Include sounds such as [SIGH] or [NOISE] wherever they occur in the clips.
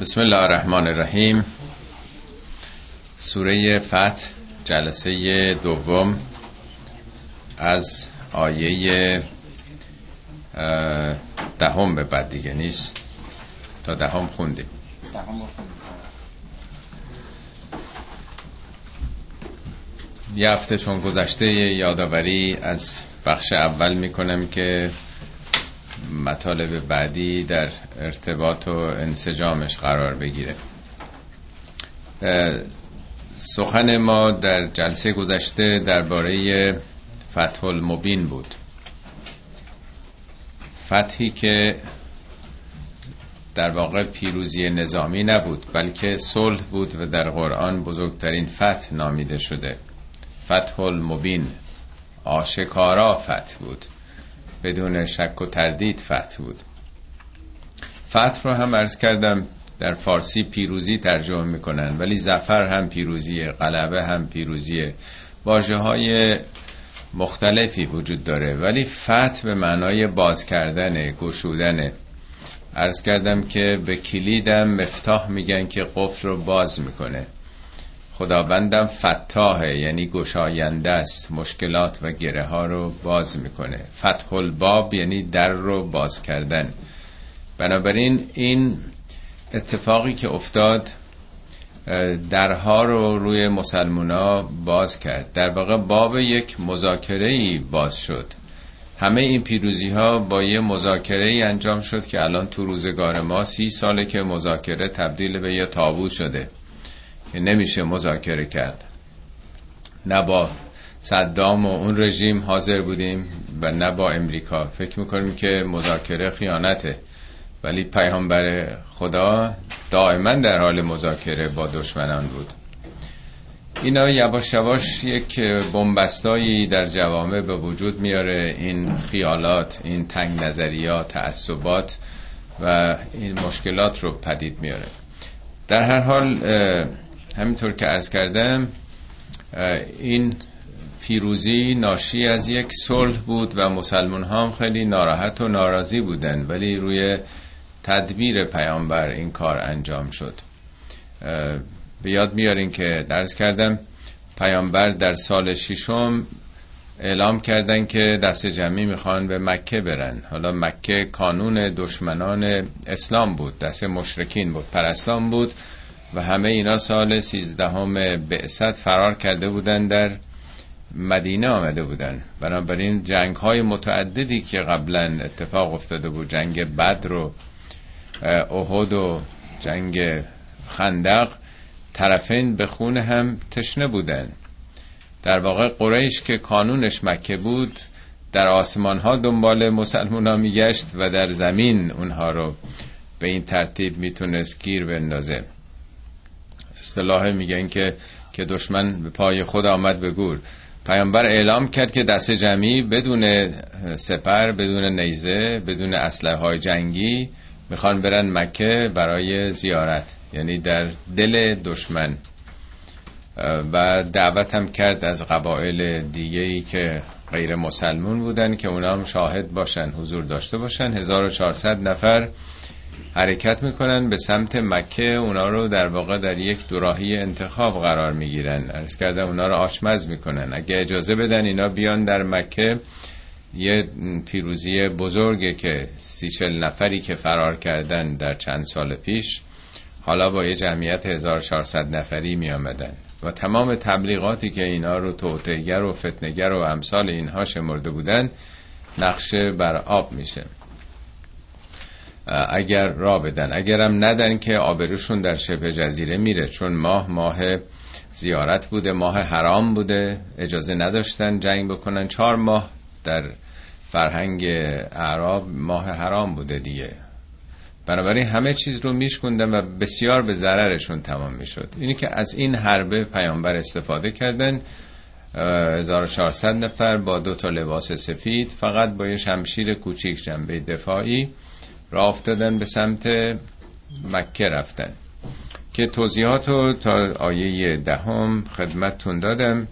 بسم الله الرحمن الرحیم. سوره فتح جلسه دوم از آیه دهم به بعد دیگه نیست. تا دهم خوندیم. یه هفته چون گذشته یادآوری از بخش اول می‌کنم که مطالب بعدی در ارتباط و انسجامش قرار بگیره. سخن ما در جلسه گذشته درباره فتح المبین بود. فتحی که در واقع پیروزی نظامی نبود بلکه صلح بود و در قرآن بزرگترین فتح نامیده شده. فتح المبین آشکارا فتح بود. بدون شک و تردید فتح بود. فتح رو هم ارز کردم در فارسی پیروزی ترجمه می‌کنن ولی زفر هم پیروزی غلبه هم پیروزی. واجه های مختلفی وجود داره ولی فتح به معنای باز کردن گشودن. ارز کردم که به کلیدم مفتاح میگن که قفل رو باز می‌کنه. خداوندم فتاحه یعنی گشاینده است. مشکلات و گره ها رو باز می‌کنه. فتح الباب یعنی در رو باز کردن. بنابراین این اتفاقی که افتاد درها رو روی مسلمونا باز کرد. در واقع باب یک مذاکره ای باز شد. همه این پیروزی ها با یه مذاکره ای انجام شد که الان تو روزگار ما سی ساله که مذاکره تبدیل به یه تابو شده. که نمیشه مذاکره کرد. نه با صدام و اون رژیم حاضر بودیم و نه با امریکا. فکر می‌کنیم که مذاکره خیانته. ولی پیامبر خدا دائما در حال مذاکره با دشمنان بود. اینا یواش یواش یک بنبستایی در جوامع به وجود میاره. این خیالات این تنگ نظریات تعصبات و این مشکلات رو پدید میاره. در هر حال همینطور که عرض کردم این پیروزی ناشی از یک صلح بود و مسلمان هم خیلی ناراحت و ناراضی بودن ولی روی تدبیر پیامبر این کار انجام شد. به یاد میارین که درس کردم پیامبر در سال ششم اعلام کردن که دست جمعی می‌خوان به مکه برن. حالا مکه کانون دشمنان اسلام بود دست مشرکین بود پرستان بود. و همه اینا سال سیزدهم بعثت فرار کرده بودن در مدینه آمده بودن. بنابراین جنگ های متعددی که قبلا اتفاق افتاده بود جنگ بدر و احد و جنگ خندق طرفین به خون هم تشنه بودن. در واقع قریش که کانونش مکه بود در آسمان ها دنبال مسلمان ها میگشت و در زمین اونها رو به این ترتیب می‌تونست گیر بندازه. اصطلاح میگن که که دشمن به پای خود آمد به گور. پیامبر اعلام کرد که دست جمعی بدون سپر بدون نیزه بدون اسلحه های جنگی می‌خوان برن مکه برای زیارت. یعنی در دل دشمن. و دعوت هم کرد از قبایل دیگه ای که غیر مسلمون بودن که اونا هم شاهد باشن حضور داشته باشن. 1400 نفر حرکت می‌کنن به سمت مکه. اونا رو در واقع در یک دوراهی انتخاب قرار می‌گیرن. ارز کردن اونا رو آشمز می‌کنن. اگه اجازه بدن اینا بیان در مکه یه پیروزی بزرگه که سی چل نفری که فرار کردن در چند سال پیش حالا با یه جمعیت 1400 نفری می آمدن و تمام تبلیغاتی که اینا رو توتهگر و فتنگر و امثال اینها شمرده بودن نقشه بر آب میشه. اگر را بدن. اگرم ندن که آبروشون در شبه جزیره میره چون ماه ماه زیارت بوده ماه حرام بوده اجازه نداشتن جنگ بکنن. چهار ماه در فرهنگ اعراب ماه حرام بوده دیگه. بنابراین همه چیز رو میشکندن و بسیار به ضررشون تمام می‌شد. اینی که از این حربه پیامبر استفاده کردن 1400 نفر با دو تا لباس سفید فقط با یه شمشیر کوچیک جنبه دفاعی را افتادن به سمت مکه رفتن. که توضیحات رو تا آیه دهم خدمتتون دادم.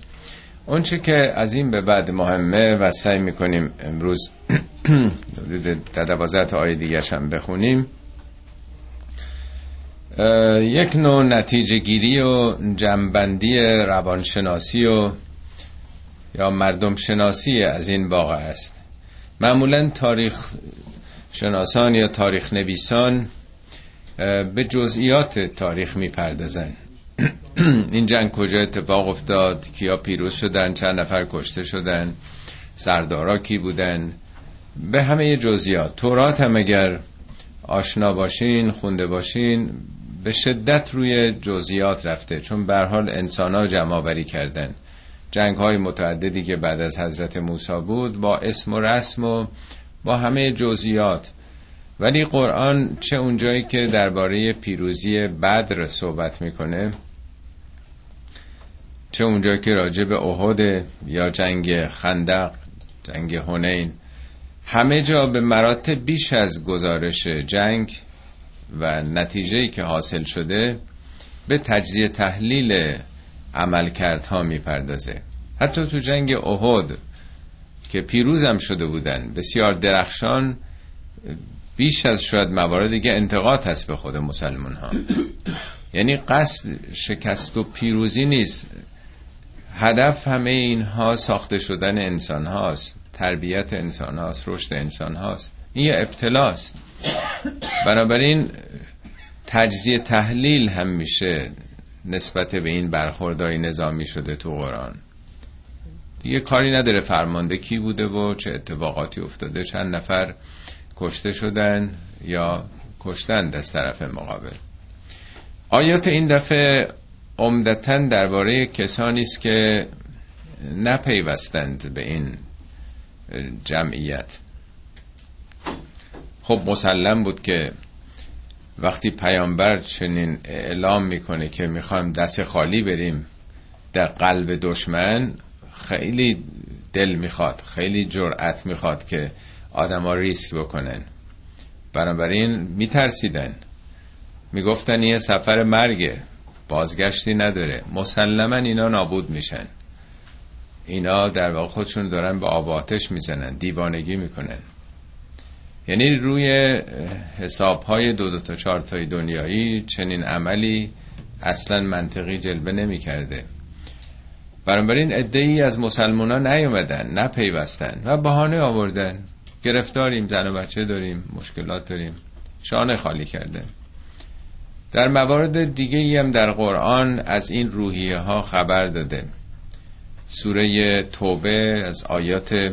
اونچه که از این به بعد مهمه و سعی می‌کنیم امروز در دوازده آیه دیگه هم بخونیم. یک نوع نتیجه گیری و جنبندی روانشناسی و یا مردم شناسی از این واقع است. معمولا تاریخ شناسان یا تاریخ نویسان به جزئیات تاریخ می‌پردازن [CLEARS THROAT] این جنگ کجا اتفاق افتاد؟ کیا پیروز شدن؟ چند نفر کشته شدن؟ سردارا کی بودن؟ به همه جزئیات. تورات هم اگر آشنا باشین خونده باشین به شدت روی جزئیات رفته چون به حال انسان ها جمع کردن. جنگ های متعددی که بعد از حضرت موسی بود با اسم و رسم و با همه جزئیات. ولی قرآن چه اونجایی که درباره پیروزی بدر صحبت می‌کنه چه اونجایی که راجع به احد یا جنگ خندق جنگ هنین همه جا به مراتب بیش از گزارش جنگ و نتیجه که حاصل شده به تجزیه تحلیل عملکردها می‌پردازه. حتی تو جنگ احد که پیروزم شده بودن. بسیار درخشان بیش از شاید موارد دیگه انتقاد هست به خود مسلمان ها [COUGHS] یعنی قصد شکست و پیروزی نیست. هدف همه اینها ساخته شدن انسان هاست تربیت انسان هاست رشد انسان هاست این یه ابتلاست. [COUGHS] بنابراین تجزیه تحلیل هم میشه نسبت به این برخوردهای نظامی شده تو قرآن. دیگه کاری نداره فرمانده کی بوده و چه اتفاقاتی افتاده. چند نفر کشته شدن یا کشتند از طرف مقابل. آیات این دفعه عمدتا درباره کسانی است که نپیوستند به این جمعیت. خب مسلم بود که وقتی پیامبر چنین اعلام می‌کنه که می‌خوایم دست خالی بریم در قلب دشمن خیلی دل می‌خواد خیلی جرأت می‌خواد که آدما ریسک بکنن. بنابراین میترسیدن. می‌گفتن یه سفر مرگه بازگشتی نداره. مسلما اینا نابود میشن. اینا در واقع خودشون دارن به آب آتش می‌زنن دیوانگی می‌کنن. یعنی روی حساب های دو دو تا چهار تای دنیایی چنین عملی اصلا منطقی جلوه نمی کرده بنابراین ای از مسلمان ها نیومدن نپیوستن و بهانه آوردن. گرفتاریم زن و بچه داریم مشکلات داریم. شانه خالی کرده در موارد دیگه هم در قرآن از این روحیه ها خبر داده. سوره توبه از آیات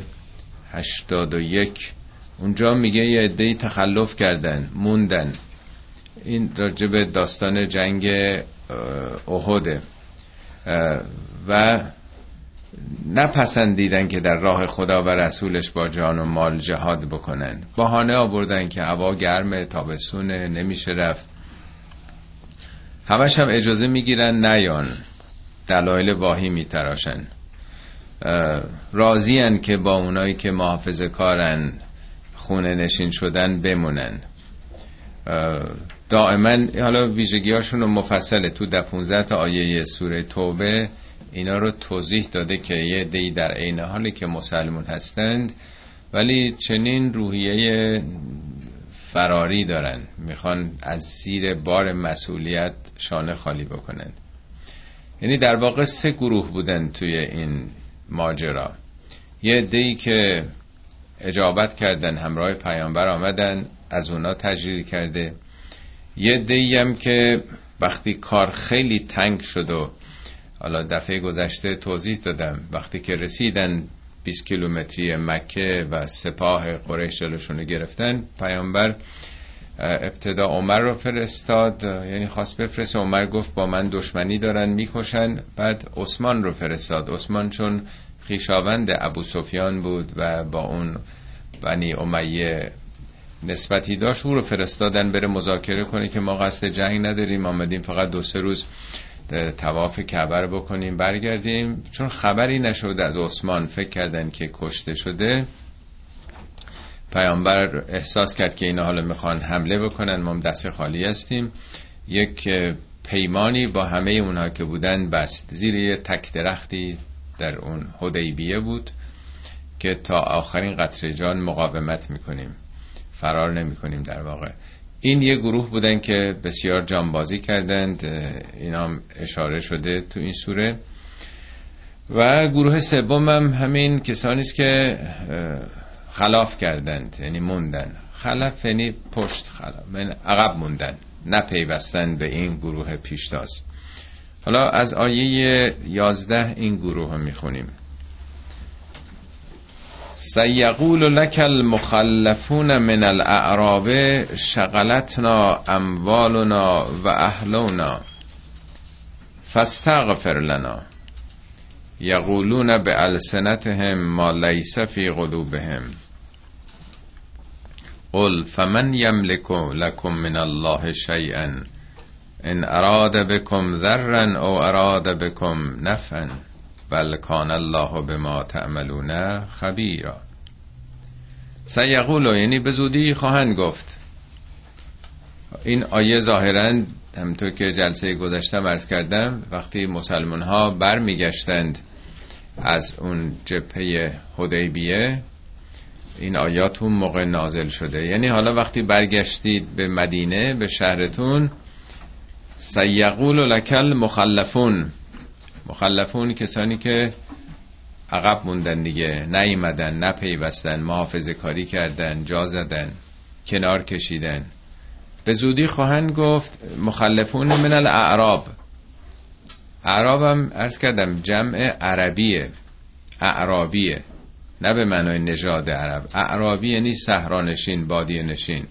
81 اونجا میگه یه عده‌ای تخلف کردن موندن. این راجب داستان جنگ احده و نپسندیدن که در راه خدا و رسولش با جان و مال جهاد بکنن. بهانه آوردن که هوا گرمه تابستونه نمیشه رفت. همش هم اجازه می‌گیرن نیان. دلایل واهی میتراشن. راضیان که با اونایی که محافظ کارن خونه نشین شدن بمونن. دائما حالا ویژگی هاشون مفصله. تو ده 15 تا آیه سوره توبه اینا رو توضیح داده که یه دی در عین حالی که مسلمون هستند ولی چنین روحیه فراری دارن. می‌خوان از زیر بار مسئولیت شانه خالی بکنن. یعنی در واقع سه گروه بودن توی این ماجرا. یه دی که اجابت کردن همراه پیامبر آمدن از اونا تجریل کرده. یه دی هم که وقتی کار خیلی تنگ شد و حالا دفعه گذشته توضیح دادم. وقتی که رسیدن 20 کیلومتری مکه و سپاه قریش جلوشون گرفتن پیامبر ابتدا عمر رو فرستاد. یعنی خواست بفرست عمر گفت با من دشمنی دارن می‌کشن. بعد عثمان رو فرستاد. عثمان چون خیشاوند ابو سفیان بود و با اون بنی امیه نسبتی داشت او رو فرستادن بره مذاکره کنه که ما قصد جنگ نداریم. آمدیم فقط دو سه روز تواف کعبه بکنیم برگردیم. چون خبری نشد از عثمان فکر کردن که کشته شده. پیامبر احساس کرد که اینا حالا می‌خوان حمله بکنن. ما دست خالی هستیم. یک پیمانی با همه اونها که بودن بست. زیر یه تک درختی در اون حدیبیه بود که تا آخرین قطر جان مقاومت می‌کنیم. فرار نمی‌کنیم در واقع. این یه گروه بودن که بسیار جانبازی کردند اینا اشاره شده تو این سوره. و گروه سوم هم همین کسانی است که خلاف کردند یعنی موندن. خلاف یعنی پشت خلاف یعنی عقب موندن نپیوستن به این گروه پیشتاز. حالا از آیه یازده این گروه رو می‌خونیم. سیقول لك المخلفون من الاعراب شغلتنا اموالنا و اهلنا فاستغفر لنا یقولون به السنتهم ما لیس فی قلوبهم قل فمن یملک لكم من الله شیئا ان اراد بكم ذرا او اراد بكم نفعا بل کان الله بما تعملون خبیرا. سیقولو یعنی به زودی خواهند گفت. این آیه ظاهرا همطور که جلسه گذشته مرز کردم وقتی مسلمان ها برمیگشتند از اون جبهه حدیبیه این آیات اون موقع نازل شده. یعنی حالا وقتی برگشتید به مدینه به شهرتون سیقول لکل مخلفون. مخلفون کسانی که عقب موندن دیگه نیمدن نپیوستن محافظه کاری کردن جا زدن کنار کشیدن. به زودی خواهند گفت مخلفون من الاعراب. اعراب هم ارز کردم جمع عربیه اعرابیه نه به معنای نژاد عرب. اعرابی یعنی صحرانشین بادی نشین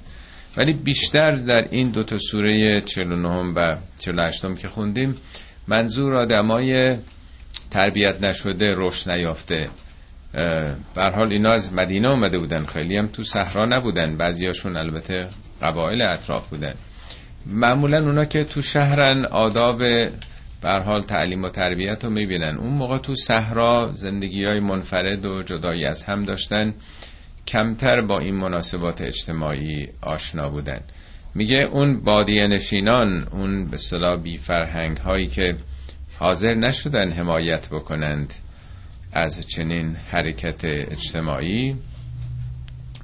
ولی بیشتر در این دو تا سوره 49 و 48 که خوندیم منظور آدمای تربیت نشده رشد نیافته. بر حال اینا از مدینه اومده بودن. خیلی هم تو صحرا نبودن. بعضیاشون البته قبایل اطراف بودن. معمولا اونا که تو شهرن آداب بر حال تعلیم و تربیت رو می‌بینن. اون موقع تو صحرا زندگی های منفرد و جدایی از هم داشتن. کمتر با این مناسبات اجتماعی آشنا بودن. میگه اون بادیه نشینان اون به صلاح بی فرهنگ هایی که حاضر نشدن حمایت بکنند از چنین حرکت اجتماعی.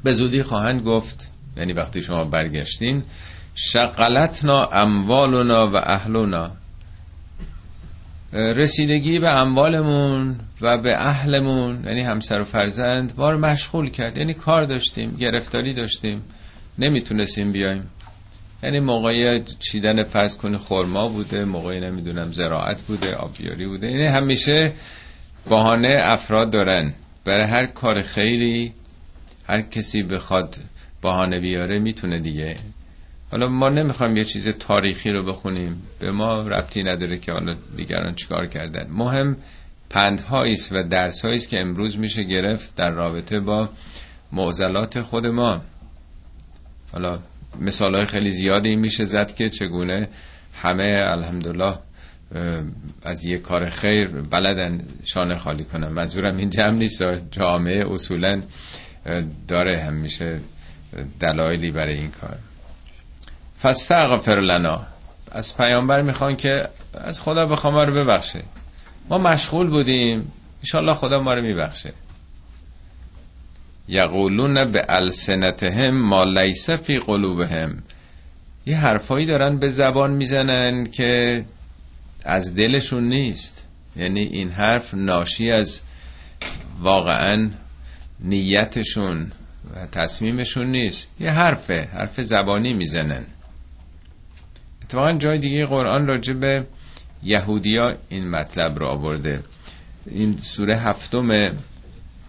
به زودی خواهند گفت یعنی وقتی شما برگشتین شقلتنا اموالنا و اهلنا. رسیدگی به اموالمون و به اهلمون یعنی همسر و فرزند ما رو مشغول کرد. یعنی کار داشتیم گرفتاری داشتیم. نمی‌تونستیم بیایم. یعنی موقعی چیدن فرض کنه خورما بوده موقعی نمی‌دونم زراعت بوده آبیاری بوده. یعنی همیشه بهانه افراد دارن. برای هر کار خیری هر کسی بخواد بهانه بیاره می‌تونه دیگه. حالا ما نمی‌خوایم یه چیز تاریخی رو بخونیم. به ما ربطی نداره که حالا دیگران چیکار کردن. مهم پندهایی است و درسهایی است که امروز میشه گرفت در رابطه با معضلات خود ما. حالا مثال های خیلی زیادی میشه زد که چگونه همه الحمدلله از یه کار خیر بلدن شانه خالی کنن. منظورم این جمع نیست. جامعه اصولا داره همیشه دلایلی برای این کار. فاستغفر لنا. از پیامبر می‌خوان که از خدا بخوام ما رو ببخشه. ما مشغول بودیم. انشالله خدا ما رو میبخشه. یقولون به السنتهم ما لیس فی قلوبهم. یه حرفایی دارن به زبان می‌زنن که از دلشون نیست. یعنی این حرف ناشی از واقعا نیتشون و تصمیمشون نیست. یه حرفه حرف زبانی می‌زنن. اتفاقا جای دیگه قرآن راجع به یهودیا این مطلب رو آورده. این سوره هفتم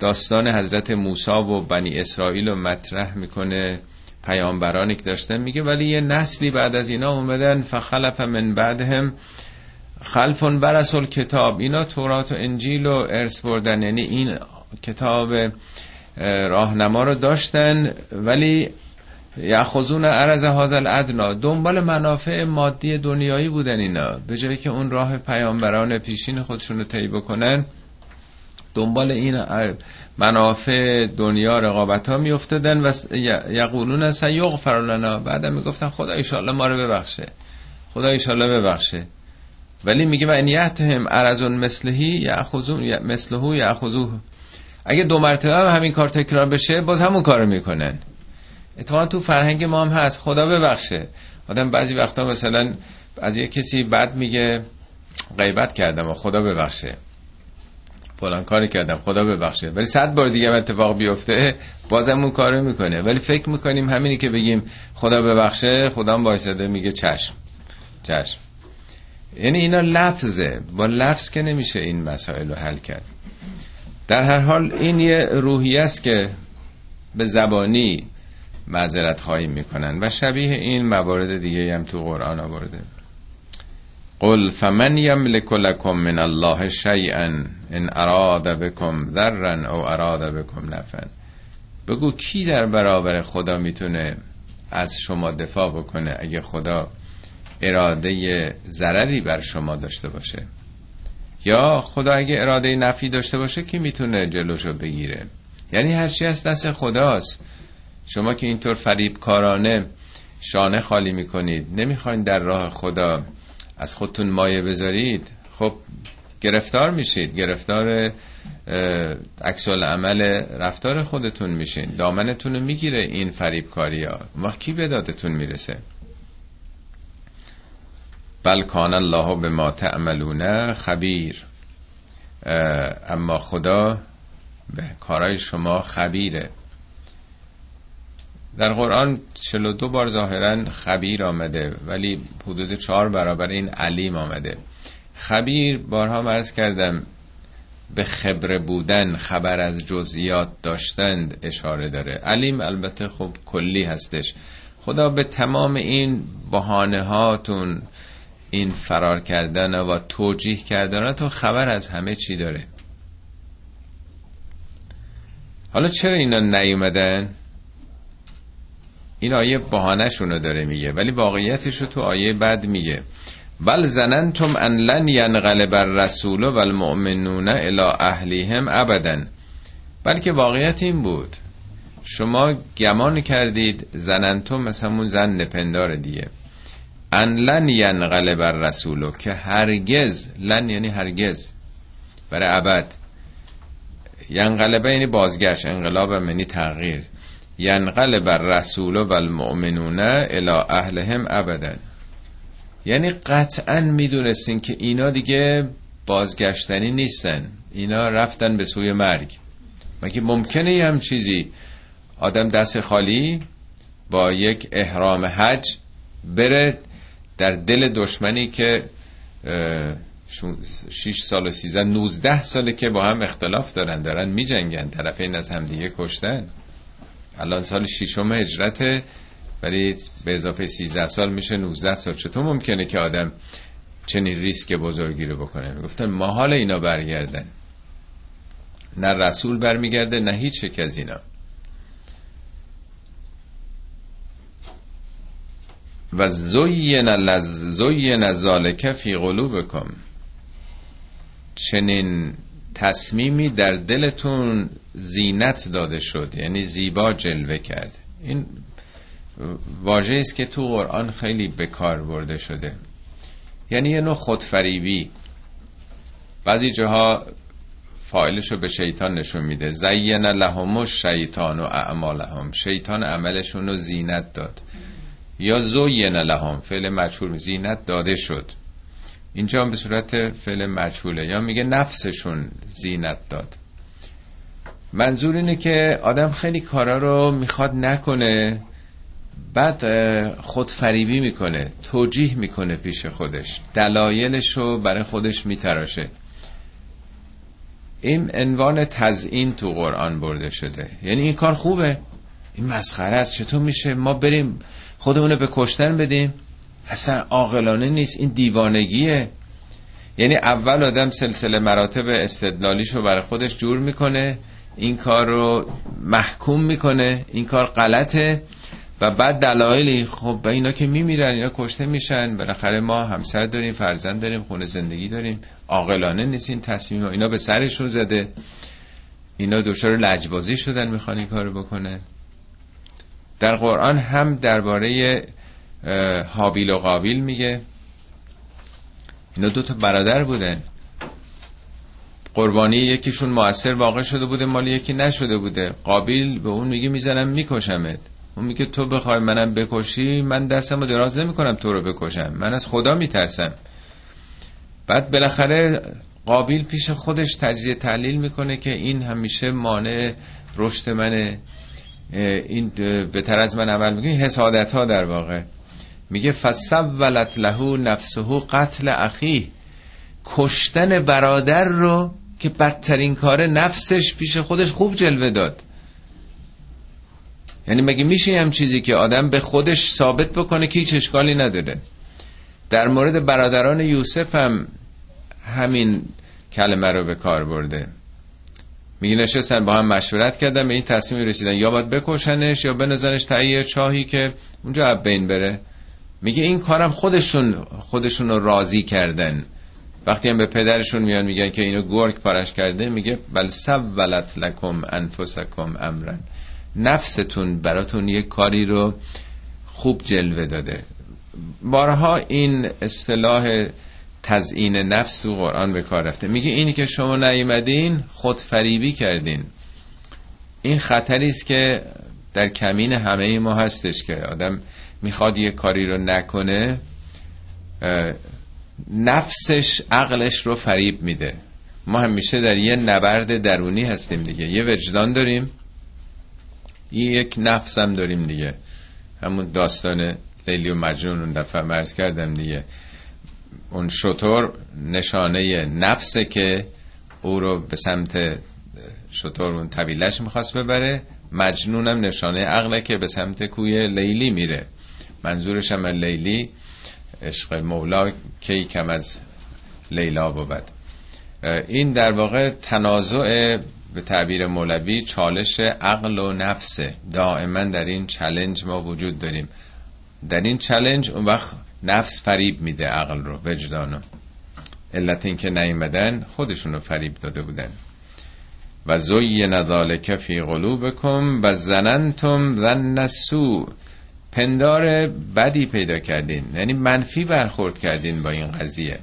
داستان حضرت موسی و بنی اسرائیل رو مطرح می‌کنه پیامبرانی که داشتن. میگه ولی یه نسلی بعد از اینا اومدن فخلف من بعدهم خلفون برسول کتاب. اینا تورات و انجیل و ارث بردن. یعنی این کتاب راهنما رو داشتن. ولی یخوزون عرض هازل ادنا دنبال منافع مادی دنیایی بودن اینا. به جایی که اون راه پیامبران پیشین خودشون رو طی بکنن. دنبال این منافع دنیا رقابت ها می و یقولون سیغفر لنا. بعدم می‌گفتن خدا ایشالله ما رو ببخشه. خدا ایشالله ببخشه. ولی میگه و انیتهم عرضون مثلهی یأخذون مثلهو یأخذوه. اگه دو مرتبه هم همین کار تکرار بشه باز همون کارو می‌کنن. اتفاقا تو فرهنگ ما هم هست. خدا ببخشه. آدم بعضی وقتا مثلا از یه کسی بد میگه غیبت کردم و خدا ببخشه. فلان کاری کردم خدا ببخشه. ولی صد بار دیگه اتفاق بیفته بازم اون کارو می‌کنه. ولی فکر می‌کنیم همینی که بگیم خدا ببخشه خدا هم بایستده میگه چشم. چشم. یعنی اینا لفظه. با لفظ که نمیشه این مسائل رو حل کرد. در هر حال این یه روحی است که به زبانی معذرت خواهی می‌کنن و شبیه این موارد دیگه هم تو قرآن آورده. قل فمن یملک لکم من الله شیئا ان اراد بكم ذرا او اراد بكم نفعا. بگو کی در برابر خدا می‌تونه از شما دفاع بکنه اگه خدا اراده ضرری بر شما داشته باشه؟ یا خدا اگه اراده نفی داشته باشه کی می‌تونه جلوشو بگیره؟ یعنی هرچی از دست خداست. شما که اینطور فریب کارانه شانه خالی می‌کنید نمی‌خواین در راه خدا از خودتون مایه بذارید؟ خب گرفتار میشید. گرفتار عکس عمل رفتار خودتون میشین. دامنتون رو می‌گیره این فریب کاری ها ما کی به دادتون می‌رسه؟ بل کان الله به ما تعملونه خبیر اما خدا به کارای شما خبیره. در قرآن 42 بار ظاهرا خبیر آمده ولی حدود چهار برابر این علیم آمده. خبیر بارها مرز کردم به خبره بودن خبر از جزئیات داشتند اشاره داره. علیم البته خب کلی هستش. خدا به تمام این بحانه هاتون این فرار کردن و توجیه کردن تو خبر از همه چی داره. حالا چرا اینا نیومدن؟ این آیه بهانهشونو داره میگه ولی واقعیتش رو تو آیه بعد میگه. بل زننتم ان لن ینقلب الرسول و المؤمنون الى اهلیهم ابدا. بلکه واقعیت این بود. شما گمان کردید زننتم مثل همون زن پندار دیگه. ان لن ینقلب الرسول که هرگز لن یعنی هرگز. برای ابد. ینقلبه یعنی بازگشت انقلاب یعنی تغییر. ینقلب الرسول و المؤمنون الى اهلهم ابدا. یعنی قطعا می‌دونستین که اینا دیگه بازگشتنی نیستن. اینا رفتن به سوی مرگ. مگه ممکنه هم چیزی؟ آدم دست خالی با یک احرام حج بره در دل دشمنی که 6 سال و 13 19 ساله که با هم اختلاف دارن. دارن می جنگن طرفین از همدیگه کشتن. الان سال ششم هجرته ولی به اضافه 13 سال میشه 19 سال. چطور ممکنه که آدم چنین ریسک بزرگی رو بکنه؟ گفتن ما اینا برگردن. نه رسول برمیگرده نه هیچ یک از اینا. و زوین زوین ذالک فی قلوبکم. چنین تصمیمی در دلتون زینت داده شد یعنی زیبا جلوه کرد. این واژه است که تو قرآن خیلی به کار برده شده. یعنی یه نوع خودفریبی. بعضی جاها فایلش رو به شیطان نشون میده. زین لهم شیطان و اعمالهم. شیطان عملشون رو زینت داد. یا زوین لهم. فعل مجهول. زینت داده شد. اینجا هم به صورت فعل مجهوله. یا میگه نفسشون زینت داد. منظور اینه که آدم خیلی کارا رو می‌خواد نکنه. بعد خودفریبی می‌کنه توجیه می‌کنه پیش خودش. دلایلش رو برای خودش میتراشه. این عنوان تزیین تو قرآن برده شده. یعنی این کار خوبه. این مسخره است. چطور میشه؟ ما بریم خودمونو به کشتن بدیم؟ اصلا عاقلانه نیست. این دیوانگیه. یعنی اول آدم سلسله مراتب استدلالیش رو برای خودش جور می‌کنه. این کار رو محکوم می‌کنه. این کار غلطه. و بعد دلایلی خب به اینا که میمیرن یا کشته میشن بالاخره ما همسر داریم فرزند داریم خونه زندگی داریم عاقلانه نیست این تصمیم اینا به سرشون زده. اینا دچار لجبازی شدن می‌خوان این کارو بکنه در قرآن هم درباره حابیل و قابیل میگه. اینا دو تا برادر بودن. قربانی یکیشون موثر واقع شده بوده مالی یکی نشده بوده. قابیل به اون میگه می‌زنم میکشمت. اون میگه تو بخوای منم بکشی من دستمو دراز نمی‌کنم تو رو بکشم. من از خدا میترسم. بعد بالاخره قابیل پیش خودش تجزیه تحلیل می‌کنه که این همیشه مانع رشد منه. این بهتر از من عمل می‌کنه. حسادت ها در واقع. میگه فسولت له نفسه قتل اخی کشتن برادر رو که بدترین کار نفسش پیش خودش خوب جلوه داد. یعنی مگه میشه هم چیزی که آدم به خودش ثابت بکنه که هیچ اشکالی نداره؟ در مورد برادران یوسف هم همین کلمه رو به کار برده. میگه نشستن با هم مشورت کردن به این تصمیم رسیدن. یا باید بکشنش یا بنزنش تایی چاهی که اونجا اب بین بره. میگه این کارم خودشون خودشون رو راضی کردن. وقتی هم به پدرشون میان میگن که اینو گرگ پارش کرده میگه بل سولت لکم انفسکم امرن. نفستون براتون یه کاری رو خوب جلوه داده. بارها این اصطلاح تزیین نفس تو قرآن به کار رفته. میگه اینی که شما نیومدین خود فریبی کردین. این خطری است که در کمین همه ما هستش که آدم می‌خواد یه کاری رو نکنه نفسش عقلش رو فریب میده. ما همیشه در یه نبرد درونی هستیم دیگه. یه وجدان داریم. یک نفس هم داریم دیگه. همون داستان لیلی و مجنون اون دفعه مرز کردم دیگه. اون شطور نشانه نفسه که او رو به سمت شطور اون طویلش می‌خواست ببره. مجنونم نشانه عقله که به سمت کوی لیلی میره. منظورش هم لیلی عشق مولا کی کم از لیلا بود. این در واقع تنازع به تعبیر مولوی چالش عقل و نفسه دائما در این چلنج ما وجود داریم. در این چلنج اون وقت نفس فریب میده عقل رو وجدانو علت این که نیمدن خودشونو فریب داده بودن. و زوی ذالک فی قلوبکم و زننتم ظن سو پندار بدی پیدا کردین. یعنی منفی برخورد کردین با این قضیه.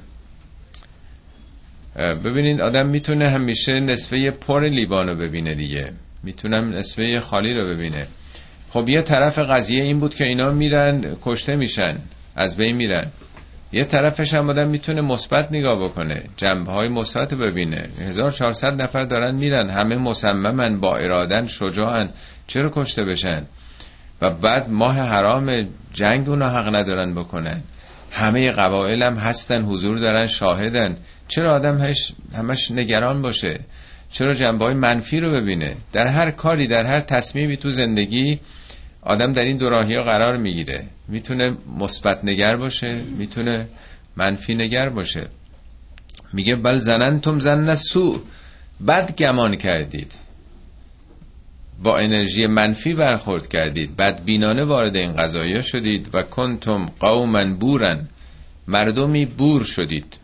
ببینید آدم می‌تونه همیشه نصفه پر لیوانو ببینه دیگه. می‌تونم نصفه خالی رو ببینه. خب یه طرف قضیه این بود که اینا میرن کشته میشن از بین میرن. یه طرفش هم آدم می‌تونه مثبت نگاه بکنه جنبه های مثبت ببینه. 1400 نفر دارن میرن همه مصممن با ارادن شجاعن. چرا کشته بشن؟ و بعد ماه حرام جنگ اونا حق ندارن بکنن. همه قبایل هم هستن حضور دارن شاهدن. چرا آدم هش همش نگران باشه؟ چرا جنبه های منفی رو ببینه؟ در هر کاری در هر تصمیمی تو زندگی آدم در این دوراهی ها قرار می‌گیره. می‌تونه مثبت نگر باشه می‌تونه منفی نگر باشه. میگه بل زننتم زن سو بد گمان کردید. با انرژی منفی برخورد کردید. بدبینانه وارد این قضایی شدید و کنتم قوما بورن. مردمی بور شدید.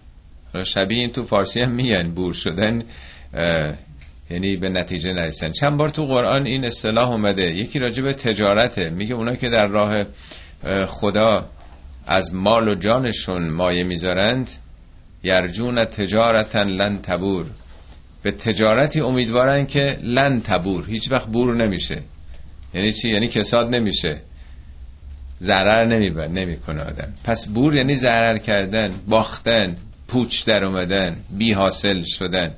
شبیه این تو فارسی هم میگن بور شدن یعنی به نتیجه نرسن. چند بار تو قرآن این اصطلاح اومده یکی راجع به تجارته میگه اونا که در راه خدا از مال و جانشون مایه می‌ذارند یرجون تجارتا لن تبور. به تجارتی امیدوارن که لن تبور هیچ وقت بور نمیشه. یعنی چی؟ یعنی کساد نمیشه. ضرر نمیبر نمی‌کنه آدم. پس بور یعنی ضرر کردن باختن. پوچ در اومدن بی حاصل شدن.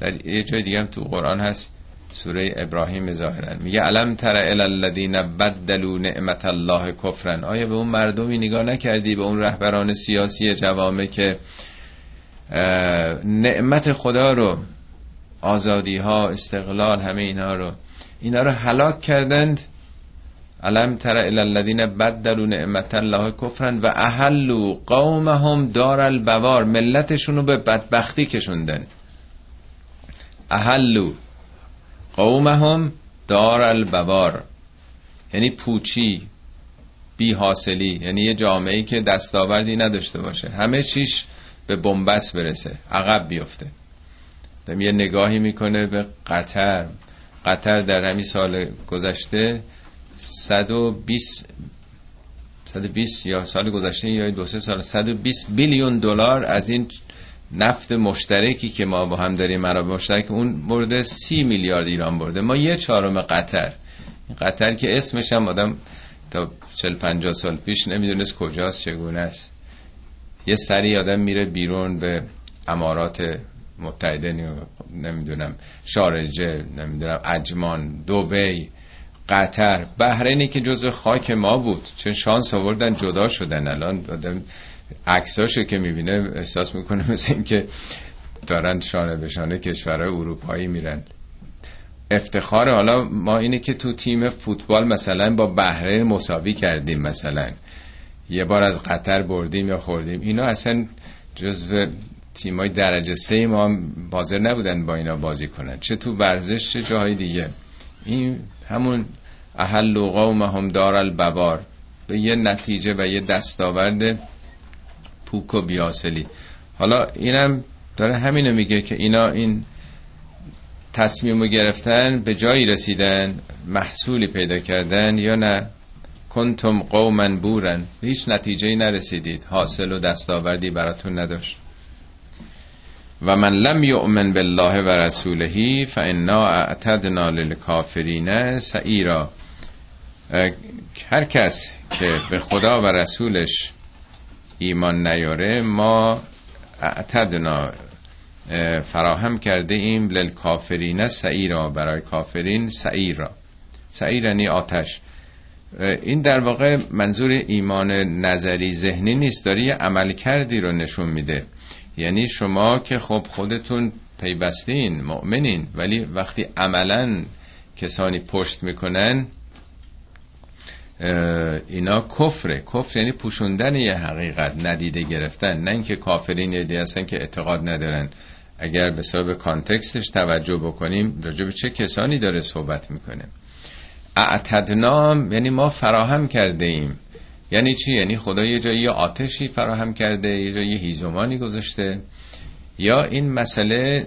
در یه جای دیگه هم تو قرآن هست سوره ابراهیم ظاهرا. میگه علم تر الذین بدلوا نعمت الله کفرن آیا به اون مردمی نگاه نکردی؟ به اون رهبران سیاسی جوامع که نعمت خدا رو آزادی ها استقلال همه اینا رو اینا رو هلاک کردند؟ علم تر الذین بدلوا نعمت الله کفرن و اهلوا قومهم دار البوار ملتشون رو به بدبختی کشوندن. اهلو قومهم دار البوار. یعنی پوچی بی حاصلی یعنی یه جامعه که دستاوردی نداشته باشه. همه چیش به بنبست برسه عقب بیفته. یه نگاهی می‌کنه به قطر. قطر در همین سال گذشته 120 120 یا سال گذشته یا دو سه سال 120 بیلیون دلار از این نفت مشترکی که ما با هم داریم منابع مشترک اون برده سی میلیارد ایران برده. ما یه چهارم قطر. قطر که اسمش هم آدم تا 40 50 سال پیش نمی‌دونست کجاست چگونه است. یه سری آدم میره بیرون به امارات متحده نمی‌دونم شارجه نمی‌دونم اجمان دوبی. قطر. بحرینی که جزو خاک ما بود. چه شانس آوردن جدا شدن الان. آدم عکساشو که می‌بینه احساس می‌کنه مثل اینکه دارن شانه به شانه کشورهای اروپایی میرن. افتخار حالا ما اینه که تو تیم فوتبال مثلا با بحرین مساوی کردیم مثلا. یه بار از قطر بردیم یا خوردیم. اینا اصلا جزو تیمای درجه سه ما بازر نبودن با اینا بازی کنن. چه تو ورزش چه جاهای دیگه. این همون اهل قوم هم دار البوار به یه نتیجه و یه دستاورد پوک و بیاسلی حالا اینم داره همینو میگه که اینا این تصمیم گرفتن به جایی رسیدن محصولی پیدا کردن یا نه. کنتم قومن بورن. هیچ نتیجه نرسیدید. حاصل و دستاوردی براتون نداشت. و من لم یؤمن بالله و رسوله فانا اعتدنا للکافرین سعیرا. هر کس که به خدا و رسولش ایمان نیاره ما اعتدنا فراهم کرده ایم للکافرین سعیرا برای کافرین سعیرا. سعیر یعنی آتش. این در واقع منظور ایمان نظری ذهنی نیست داری عمل کردی رو نشون میده. یعنی شما که خب خودتون پیوستین مؤمنین ولی وقتی عملا کسانی پشت می‌کنن اینا کفره. کفر یعنی پوشوندن یه حقیقت ندیده گرفتن. نه اینکه کافرین یه هستن که اعتقاد ندارن. اگر به سبب context ش توجه بکنیم راجع به چه کسانی داره صحبت می‌کنه؟ أعتدنا یعنی ما فراهم کرده ایم. یعنی چی؟ یعنی خدا یه جایی آتشی فراهم کرده یه جایی هیزمایی گذاشته. یا این مسئله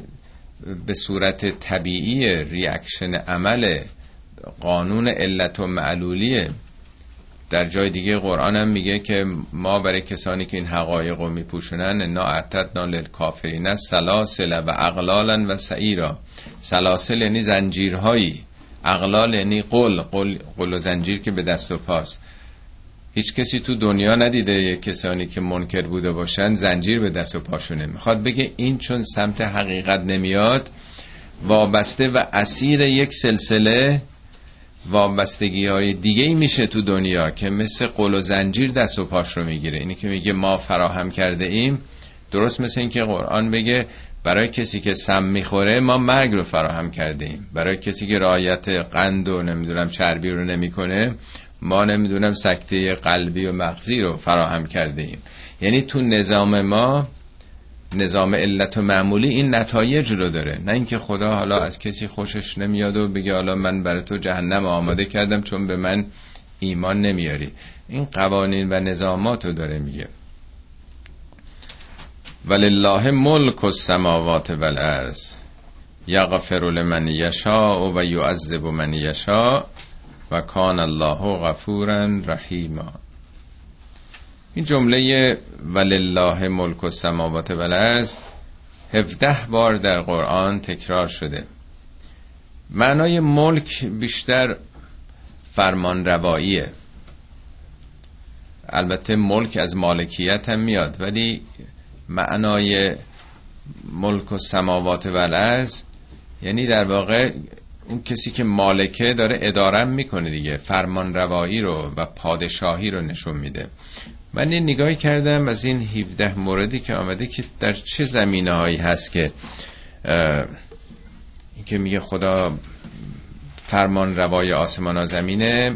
به صورت طبیعی reaction عمل قانون علت و معلولیه. در جای دیگه قرآن هم میگه که ما برای کسانی که این حقایق رو میپوشونن نا اعتدنا للکافرین سلاسل و اقلالا و سعیرا. سلاسل یعنی زنجیرهایی اقلال یعنی قل قل, قل و زنجیر که به دست و پاست. هیچ کسی تو دنیا ندیده کسانی که منکر بوده باشن زنجیر به دست و پاشونه می‌خواد بگه این چون سمت حقیقت نمیاد وابسته و اسیر یک سلسله وابستگی های دیگه ای میشه تو دنیا که مثل قل و زنجیر دست و پاش رو می‌گیره. اینی که میگه ما فراهم کرده ایم درست مثل اینکه قرآن بگه برای کسی که سم می‌خوره ما مرگ رو فراهم کرده ایم. برای کسی که رعایت قند و نمی‌دونم چربی رو نمی‌کنه ما نمی‌دونم سکته قلبی و مغزی رو فراهم کرده ایم یعنی تو نظام ما نظام علت و معمولی این نتایج رو داره. نه اینکه خدا حالا از کسی خوشش نمیاد و بگه حالا من برای تو جهنم آماده کردم چون به من ایمان نمیاری. این قوانین و نظامات رو داره میگه. ولله ملک السماوات والارض. یغفر لمن یشاء و یعذب من یشاء. و کان الله غفورا رحیما. این جمله ولله ملک و سماوات ولرز هفده بار در قرآن تکرار شده. معنای ملک بیشتر فرمان رواییه البته ملک از مالکیت هم میاد ولی معنای ملک و سماوات و یعنی در واقع اون کسی که مالکه داره ادارم می‌کنه دیگه فرمان روایی رو و پادشاهی رو نشون میده. من این نگاهی کردم از این 17 موردی که آمده که در چه زمینه هایی هست که که میگه خدا فرمان روای آسمان و زمینه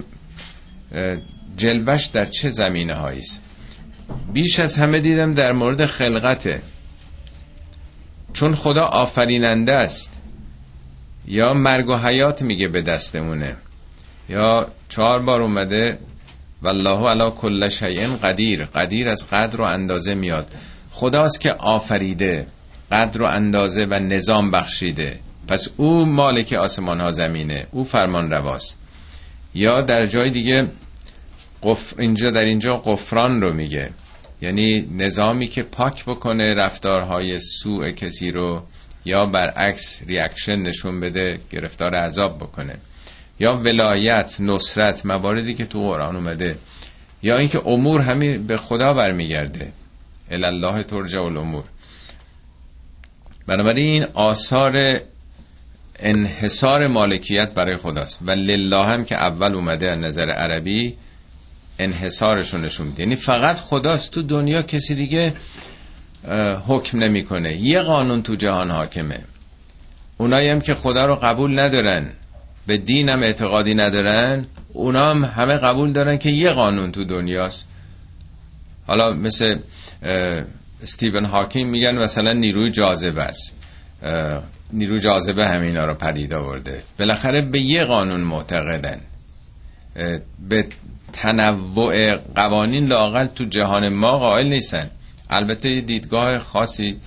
جلوش در چه زمینه است؟ بیش از همه دیدم در مورد خلقته. چون خدا آفریننده است یا مرگ و حیات میگه به دستمونه. یا چهار بار اومده والله علا کل شیء قدیر. قدیر از قدر و اندازه میاد. خداست که آفریده قدر و اندازه و نظام بخشیده. پس او مالک آسمان ها زمینه او فرمان رواست. یا در جای دیگه قفر اینجا در اینجا قفران رو میگه. یعنی نظامی که پاک بکنه رفتارهای سوء کسی رو. یا برعکس ریاکشن نشون بده گرفتار عذاب بکنه. یا ولایت نصرت مواردی که تو قرآن اومده. یا اینکه امور همین به خدا برمیگرده. الله ترجع الامور. بنابراین این آثار انحصار مالکیت برای خداست. و لله هم که اول اومده از نظر عربی انحصارشون نشون میده. یعنی فقط خداست. تو دنیا کسی دیگه حکم نمی‌کنه. یه قانون تو جهان حاکمه. اونایی هم که خدا رو قبول ندارن به دین هم اعتقادی ندارن اونا هم همه قبول دارن که یه قانون تو دنیاست. حالا مثل استیون هاکینگ میگن مثلا نیروی جاذبه است. نیروی جاذبه همینا رو پدید آورده. بالاخره به یه قانون معتقدن. به تنوع قوانین لاقل تو جهان ما قائل نیستن. البته دیدگاه خاصی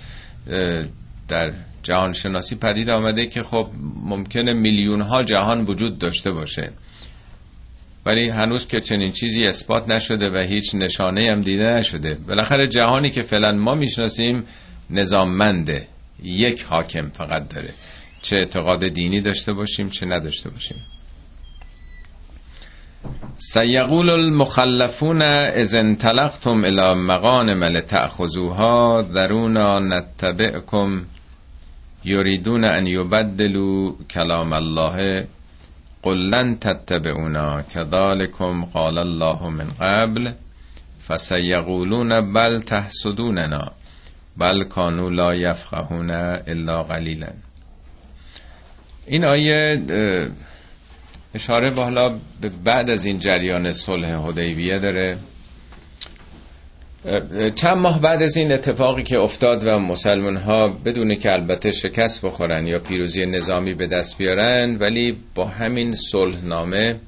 در جهان شناسی پدید آمده که خب ممکنه میلیون ها جهان وجود داشته باشه. ولی هنوز که چنین چیزی اثبات نشده و هیچ نشانه هم دیده نشده. بالاخره جهانی که فعلا ما می‌شناسیم نظاممنده یک حاکم فقط داره. چه اعتقاد دینی داشته باشیم چه نداشته باشیم. سیقول المخلفون از انطلقتم الى مغانم لتأخذوها درونا نتبعكم یریدون ان یبدلوا کلام الله قل لن تتبعونا كذلكم قال الله من قبل فسيقولون بل تحسدوننا بل کانو لا یفقهون الا قلیلا. این آیه اشاره به بعد از این جریان صلح حدیبیه داره. چند ماه بعد از این اتفاقی که افتاد و مسلمان ها بدون که البته شکست بخورن یا پیروزی نظامی به دست بیارن ولی با همین صلح نامه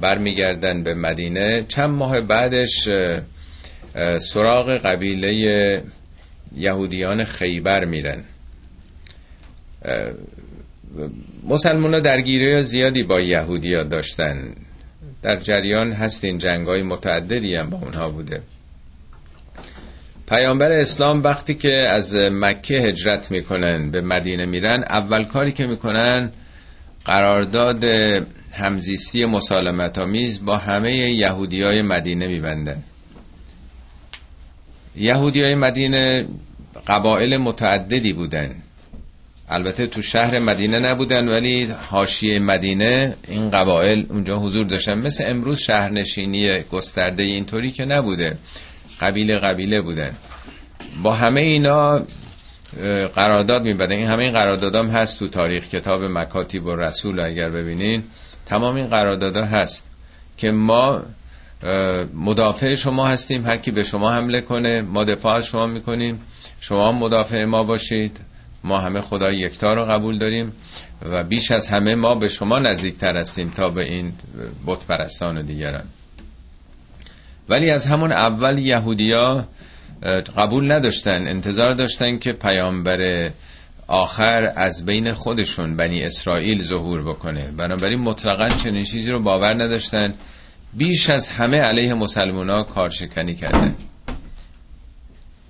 برمیگردن به مدینه. چند ماه بعدش سراغ قبیله یهودیان خیبر میرن. مسلمان ها درگیری زیادی با یهودی ها داشتن. در جریان هستین جنگ های متعددی هم با اونها بوده. پیامبر اسلام وقتی که از مکه هجرت می‌کنن به مدینه میرن اول کاری که می‌کنن قرارداد همزیستی مسالمت آمیز با همه یهودی های مدینه میبندن. یهودی های مدینه قبایل متعددی بودن. البته تو شهر مدینه نبودن ولی حاشیه مدینه این قبایل اونجا حضور داشتن. مثل امروز شهرنشینی گسترده اینطوری که نبوده قبیله قبیله بودن با همه اینا قرارداد میبدن این همه این قراردادام هست تو تاریخ. کتاب مکاتیب و رسول اگر ببینین تمام این قراردادها هست که ما مدافع شما هستیم. هر کی به شما حمله کنه ما دفاع از شما می‌کنیم. شما مدافع ما باشید. ما همه خدای یکتا رو قبول داریم و بیش از همه ما به شما نزدیکتر هستیم تا به این بت پرستان و دیگران. ولی از همون اول یهودیا قبول نداشتن انتظار داشتن که پیامبر آخر از بین خودشون بنی اسرائیل ظهور بکنه. بنابراین مطلقا چنین چیزی رو باور نداشتن. بیش از همه علیه مسلمان ها کارشکنی کردن.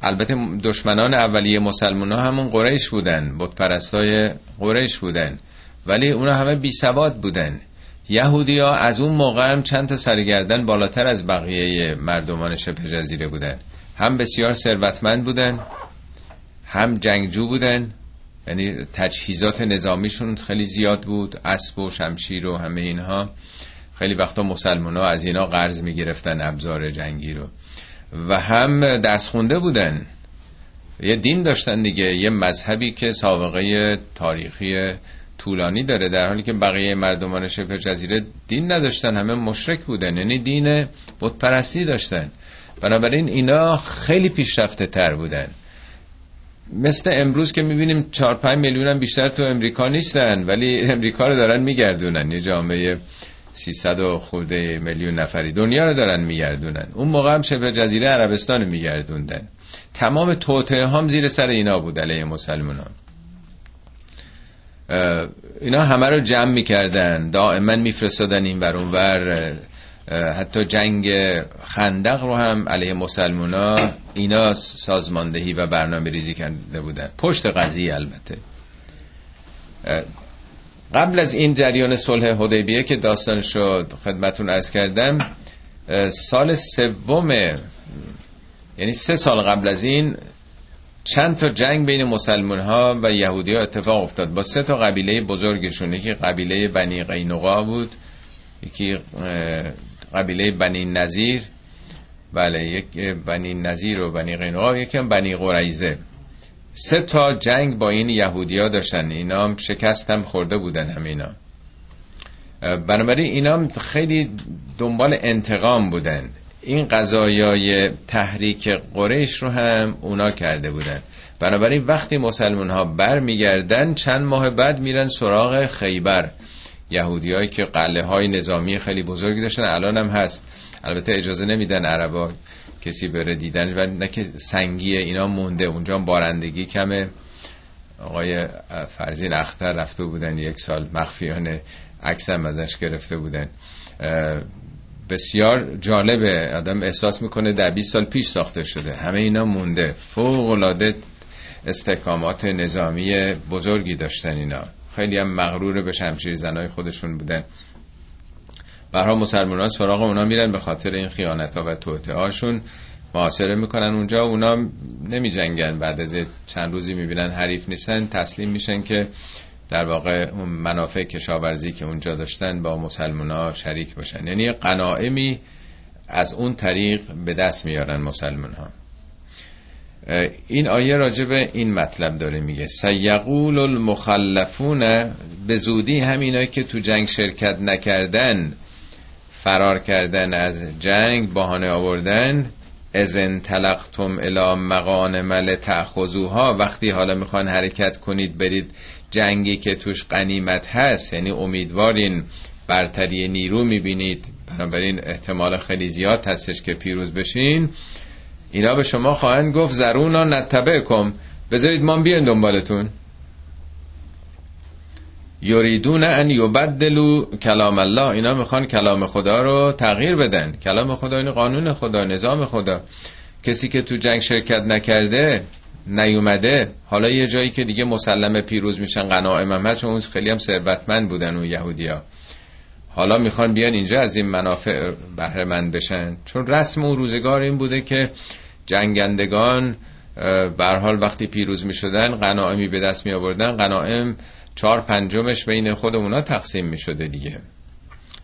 البته دشمنان اولیه مسلمان ها همون قریش بودن بود پرستای قریش بودن. ولی اونا همه بی سواد بودن. یهودی ها از اون موقع هم چند تا سرگردن بالاتر از بقیه مردمان شبه جزیره بودن. هم بسیار ثروتمند بودن هم جنگجو بودن. یعنی تجهیزات نظامیشون خیلی زیاد بود اسب و شمشیر و همه اینها. خیلی وقتا مسلمان ها از اینا قرض می‌گرفتن ابزار جنگی رو. و هم درس خونده بودن. یه دین داشتن دیگه یه مذهبی که سابقه تاریخی طولانی داره در حالی که بقیه مردمان شبه جزیره دین نداشتن همه مشرک بودن یعنی دین بت پرستی داشتن. بنابراین اینا خیلی پیشرفته تر بودن. مثل امروز که می‌بینیم 4 5 میلیون هم بیشتر تو امریکا نیستن ولی امریکا رو دارن میگردونن یه جامعه 300 و خورده میلیون نفری دنیا رو دارن میگردونن. اون موقع هم شبه جزیره عربستان میگردوندن. تمام توطعه هم زیر سر اینا بود علیه مسلمان ها. اینا همه رو جمع می‌کردن. دائما میفرستادن این ور ور. حتی جنگ خندق رو هم علیه مسلمان ها اینا سازماندهی و برنامه ریزی کرده بودن. پشت قضیه البته. قبل از این جریان صلح حدیبیه که داستانش رو خدمتون ارز کردم سال سوم یعنی سه سال قبل از این چند تا جنگ بین مسلمان ها و یهودی ها اتفاق افتاد. با سه تا قبیله بزرگشون یکی قبیله بنی قینقا بود یکی قبیله بنی نظیر بله یک بنی نظیر و بنی قینقا یکی هم بنی قریزه سه تا جنگ با این یهودیا داشتن. اینا هم شکست هم خورده بودن همینا بنابراین اینا خیلی دنبال انتقام بودن. این قضایای تحریک قریش رو هم اونا کرده بودن. بنابراین وقتی مسلمان ها بر میگردن چند ماه بعد میرن سراغ خیبر. یهودیایی که قله های نظامی خیلی بزرگی داشتن الان هم هست. البته اجازه نمیدن عربا کسی بره دیدن و نه که سنگیه اینا مونده اونجا بارندگی کمه. آقای فرزین اختر رفته بودن یک سال مخفیانه عکسم ازش گرفته بودن. بسیار جالبه. آدم احساس می‌کنه در 20 سال پیش ساخته شده. همه اینا مونده. فوق العاده استحکامات نظامی بزرگی داشتن اینا. خیلی هم مغرور به شمشیر زنای خودشون بودن. برها مسلمان ها سراغ اونا میرن به خاطر این خیانت ها و توته هاشون محاصره می‌کنن اونجا. اونا نمی جنگن بعد از چند روزی می‌بینن حریف نیستن. تسلیم میشن که در واقع اون منافع کشاورزی که اونجا داشتن با مسلمان ها شریک باشن. یعنی قناعمی از اون طریق به دست میارن مسلمان ها این آیه راجع به این مطلب داره میگه سیقول المخلفون به زودی همینایی که تو جنگ شرکت نکردن فرار کردن از جنگ بهانه آوردن. ازن تلقتم الى مقان مل تأخذوها وقتی حالا می‌خوان حرکت کنید برید جنگی که توش قنیمت هست یعنی امیدوارین برتری نیرو می‌بینید. بنابراین احتمال خیلی زیاد هستش که پیروز بشین. اینا به شما خواهند گفت زرونا نتبه کم بذارید ما بیان دنبالتون. یریدون ان یبدلو کلام الله. اینا می‌خوان کلام خدا رو تغییر بدن. کلام خدا این قانون خدا نظام خدا. کسی که تو جنگ شرکت نکرده نیومده حالا یه جایی که دیگه مسلمه پیروز میشن قناعم هم هست اون خیلی هم ثروتمند بودن اون یهودیا حالا می‌خوان بیان اینجا از این منافع بهره مند بشن. چون رسم اون روزگار این بوده که جنگندگان بر حال وقتی پیروز می‌شدن قناعمی به دست می آوردن چهار پنجمش بین خود اونا تقسیم می شده دیگه.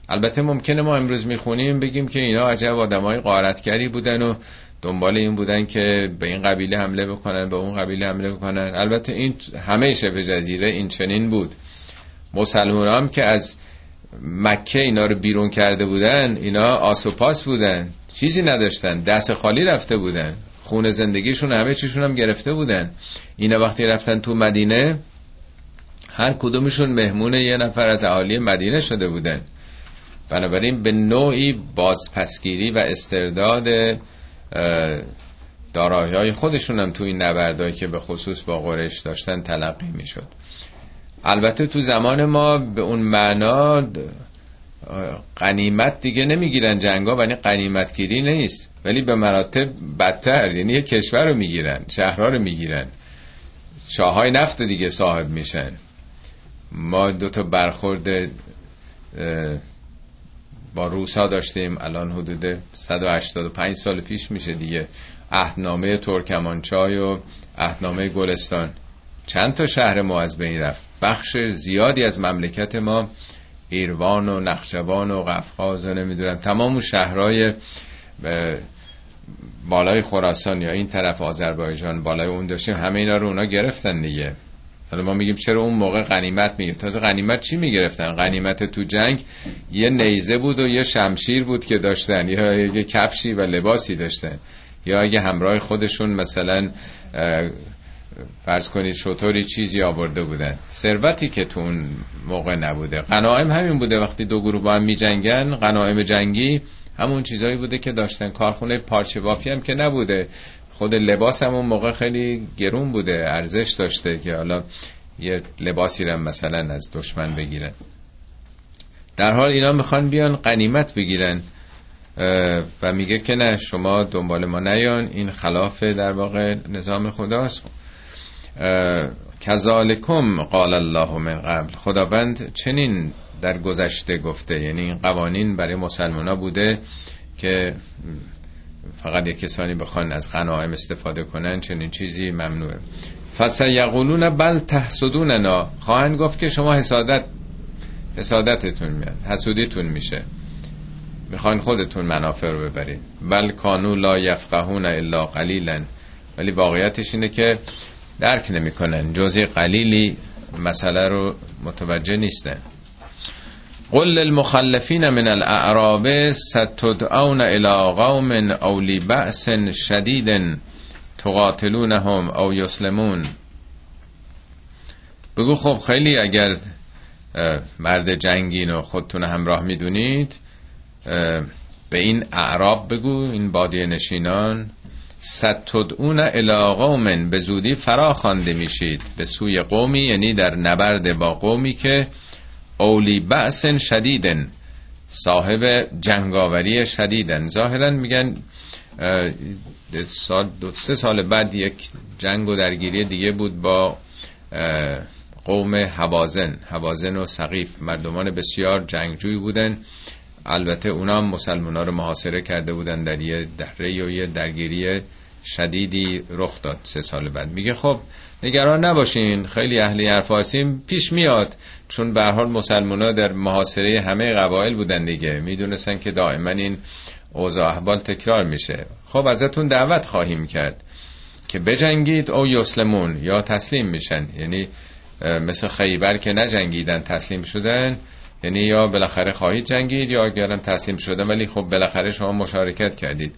البته ممکنه ما امروز می‌خونیم بگیم که اینا عجب آدمای قارتگری بودن و دنبال این بودن که به این قبیله حمله بکنن به اون قبیله حمله بکنن. البته این همه شبه جزیره این چنین بود. مسلمان هم که از مکه اینا رو بیرون کرده بودن اینا آسوپاس بودن چیزی نداشتن دست خالی رفته بودن خون زندگیشون همه چیشون هم گرفته بودن. اینا وقتی رفتن تو مدینه هر کدومشون مهمون یه نفر از اهالی مدینه شده بودن. بنابراین به نوعی بازپسگیری و استرداد دارایی های خودشون هم تو این نبردهایی که به خصوص با قرش داشتن تلقی می‌شد. البته تو زمان ما به اون معنا قنیمت دیگه نمی‌گیرن جنگا ولی قنیمت گیری نیست. ولی به مراتب بدتر یعنی یه کشور رو می‌گیرن شهرها رو می‌گیرن. شاههای نفت دیگه صاحب میشن. ما دو تا برخورد با روسا داشتیم. الان حدود 185 سال پیش میشه دیگه. اهنامه ترکمانچای و اهنامه گلستان. چند تا شهر ما از بین رفت؟ بخش زیادی از مملکت ما ایروان و نخشبان و قفقاز و نمی‌دونم تمام شهرهای بالای خراسان یا این طرف آذربایجان بالای اون داشتیم. همه اینا رو اونا گرفتن دیگه. حالا ما میگیم چرا اون موقع غنیمت میگه؟ تازه غنیمت چی می‌گرفتن؟ غنیمت تو جنگ یه نیزه بود و یه شمشیر بود که داشتن یا یه کفشی و لباسی داشتن یا اگه همراه خودشون مثلا فرض کنید شطوری چیزی آورده بودن. ثروتی که تو اون موقع نبوده. قناعم همین بوده. وقتی دو گروه با هم می جنگن قناعم جنگی همون چیزایی بوده که داشتن. کارخونه پارچه بافی هم که نبوده. خود لباس هم اون موقع خیلی گرون بوده ارزش داشته که حالا یه لباسی رو مثلا از دشمن بگیرن. در حال اینا می‌خوان بیان قنیمت بگیرن و میگه که نه شما دنبال ما نیان این خلاف در واقع نظام خداست. کذالکم قال الله من قبل. خداوند چنین در گذشته گفته یعنی این قوانین برای مسلمان بوده که فقط یک کسانی بخوان از غنایم استفاده کنن چنین چیزی ممنوعه. فسیقولون بل تحسدوننا. خواهند گفت که شما حسادت حسادتتون میاد حسودیتون میشه. می‌خواین خودتون منافع رو ببرید. بل کانو لا یفقهون الا قلیلا ولی واقعیتش اینه که درک نمی‌کنن. جزی قلیلی مسئله رو متوجه نیستن. قل للمخلفین من الاعراب ستدعون الى قوم اولی بأس شدید تقاتلونهم او یسلمون. بگو خب خیلی اگر مرد جنگین و خودتون همراه می‌دونید به این اعراب بگو این بادی نشینان. ستدعون الى قوم به زودی فرا خوانده میشید. به سوی قومی یعنی در نبرد با قومی که اولی بأس شدیدن. صاحب جنگاوری شدیدن. ظاهرا میگن سال دو سه سال بعد یک جنگ و درگیری دیگه بود با قوم حوازن. حوازن و سقیف مردمان بسیار جنگجوی بودن. البته اونا هم مسلمان ها رو محاصره کرده بودن در یه دهره و یه درگیری شدیدی رخ داد سه سال بعد. میگه خب نگران نباشین. خیلی اهلی حرف پیش میاد. چون به حال مسلمان ها در محاصره همه قبایل بودن دیگه. می‌دونستن که دائما این اوضاع احوال تکرار میشه. خب ازتون دعوت خواهیم کرد که بجنگید او یسلمون یا تسلیم میشن. یعنی مثل خیبر که نجنگیدن تسلیم شدن یعنی یا بالاخره خواهید جنگید یا اگرم تسلیم شده ولی خب بالاخره شما مشارکت کردید.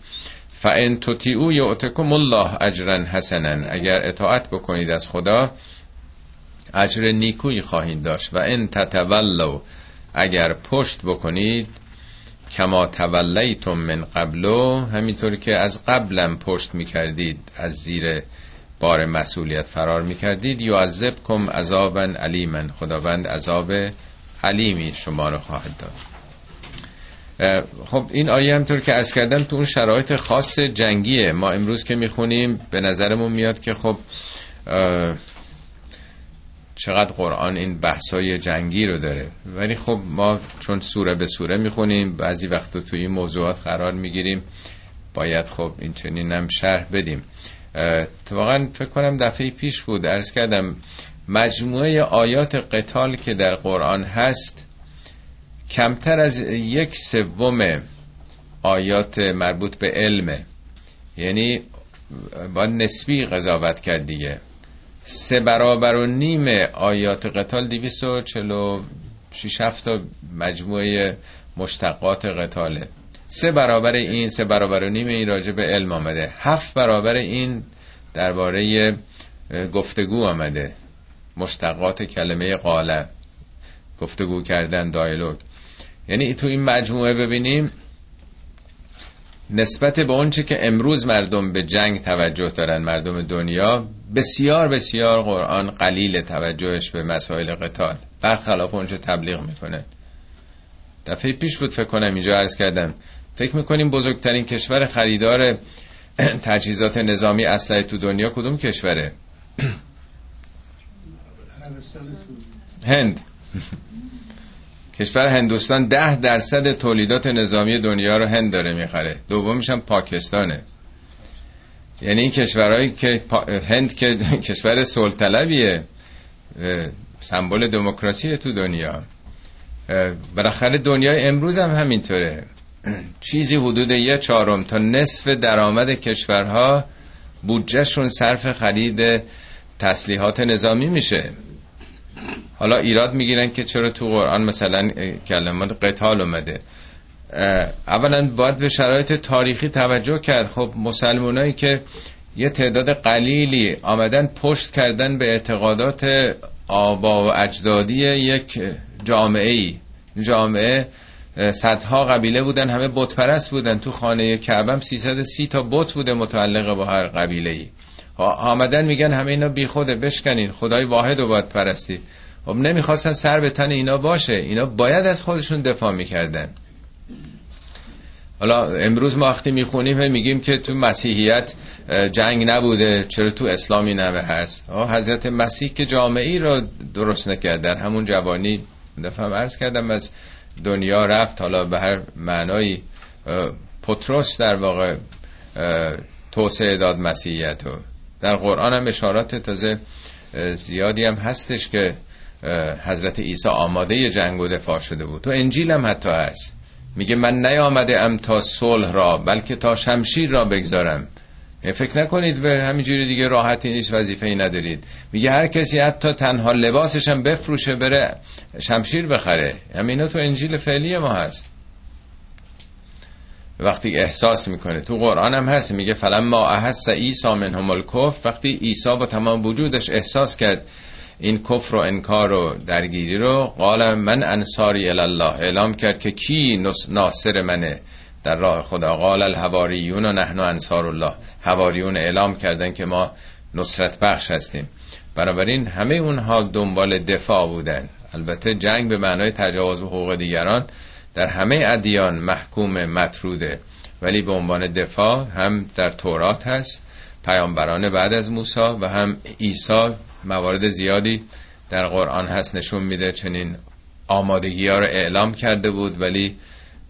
فان تطیعو یعتکم الله اجرا حسنا. اگر اطاعت بکنید از خدا اجر نیکویی خواهید داشت و ان تتولوا اگر پشت بکنید کما تولیتم من قبلو همینطور که از قبلم پشت می‌کردید از زیر بار مسئولیت فرار می‌کردید کم عذابا علیما خداوند عذاب علیمی شما رو خواهد داد. خب این آیه همطور که از کردم تو اون شرایط خاص جنگیه. ما امروز که می‌خونیم به نظرمون میاد که خب چقدر قرآن این بحثای جنگی رو داره. ولی خب ما چون سوره به سوره می‌خونیم بعضی وقت تو این موضوعات قرار می‌گیریم. باید خب این چنین شرح بدیم. واقعا فکر کنم دفعه پیش بود ارز کردم مجموعه آیات قتال که در قرآن هست کمتر از یک سوم آیات مربوط به علمه یعنی با نسبی قضاوت کرد دیگه. سه برابر و نیم آیات قتال دیویس و چلو شیش تا مجموعه مشتقات قتاله. سه برابر این سه برابر و نیم این راجع به علم آمده. هفت برابر این درباره گفتگو آمده. مشتقات کلمه قاله. گفتگو کردن دایلوگ. یعنی تو این مجموعه ببینیم نسبت به اونچه که امروز مردم به جنگ توجه دارن مردم دنیا بسیار بسیار قرآن قلیل توجهش به مسائل قتال. برخلاف اونچه تبلیغ می‌کنه. دفعه پیش بود فکر کنم اینجا عرض کردم. فکر می‌کنیم بزرگترین کشور خریدار [CLEARS THROAT] تجهیزات نظامی اسلحه تو دنیا کدوم کشوره؟ هند. [LAUGHS] کشور هندوستان ده درصد تولیدات نظامی دنیا رو هند داره می‌خره. دومش هم پاکستانه. یعنی این کشورهایی که هند که [LAUGHS] کشور سلطلبیه سمبل دموکراسی تو دنیا. بالاخره دنیای امروز هم همینطوره. [CLEARS THROAT] چیزی حدود یه چهارم تا نصف درآمد کشورها بودجهشون صرف خرید تسلیحات نظامی میشه. حالا ایراد می‌گیرن که چرا تو قرآن مثلا کلمات قتال اومده. اولا باید به شرایط تاریخی توجه کرد. خب مسلمانایی که یه تعداد قلیلی آمدن پشت کردن به اعتقادات آبا و اجدادی یک جامعه ای جامعه صدها قبیله بودن همه بتپرست بودن. تو خانه کعبم 330 تا بت بوده متعلق با هر قبیله ای آمدن میگن همه اینا بی خوده بشکنین خدای واحد و باید پرستی. خب نمی‌خواستن سر به تن اینا باشه. اینا باید از خودشون دفاع می‌کردن. حالا امروز ما وقتی می‌خونیم میگیم که تو مسیحیت جنگ نبوده چرا تو اسلامی نوه هست؟ حضرت مسیح که جامعی رو درست نکرد در همون جوانی دفعه عرض کردم از دنیا رفت حالا به هر معنایی. پتروس در واقع توسعه داد مسیحیت رو در قرآن هم اشارات تازه زیادی هم هستش که حضرت عیسی آماده جنگ و دفاع شده بود. تو انجیل هم حتی هست. میگه من نیامده ام تا صلح را بلکه تا شمشیر را بگذارم. فکر نکنید به همینجوری دیگه راحتی نیست وظیفه ای ندارید. میگه هر کسی حتی تنها لباسش هم بفروشه بره شمشیر بخره. همینا تو انجیل فعلی ما هست. وقتی احساس می‌کنه تو قرآن هم هست. میگه فلما احس عیسی منهم الکفر وقتی عیسی با تمام وجودش احساس کرد این کفر و انکار و درگیری رو. قال من انصاری الله اعلام کرد که کی ناصر منه در راه خدا. قال الحواریون و نحن انصار الله. حواریون اعلام کردن که ما نصرت بخش هستیم. بنابراین همه اونها دنبال دفاع بودن. البته جنگ به معنای تجاوز به حقوق دیگران در همه ادیان محکوم مطروده. ولی به عنوان دفاع هم در تورات هست پیامبران بعد از موسی و هم عیسی موارد زیادی در قرآن هست نشون میده چنین آمادگی ها رو اعلام کرده بود ولی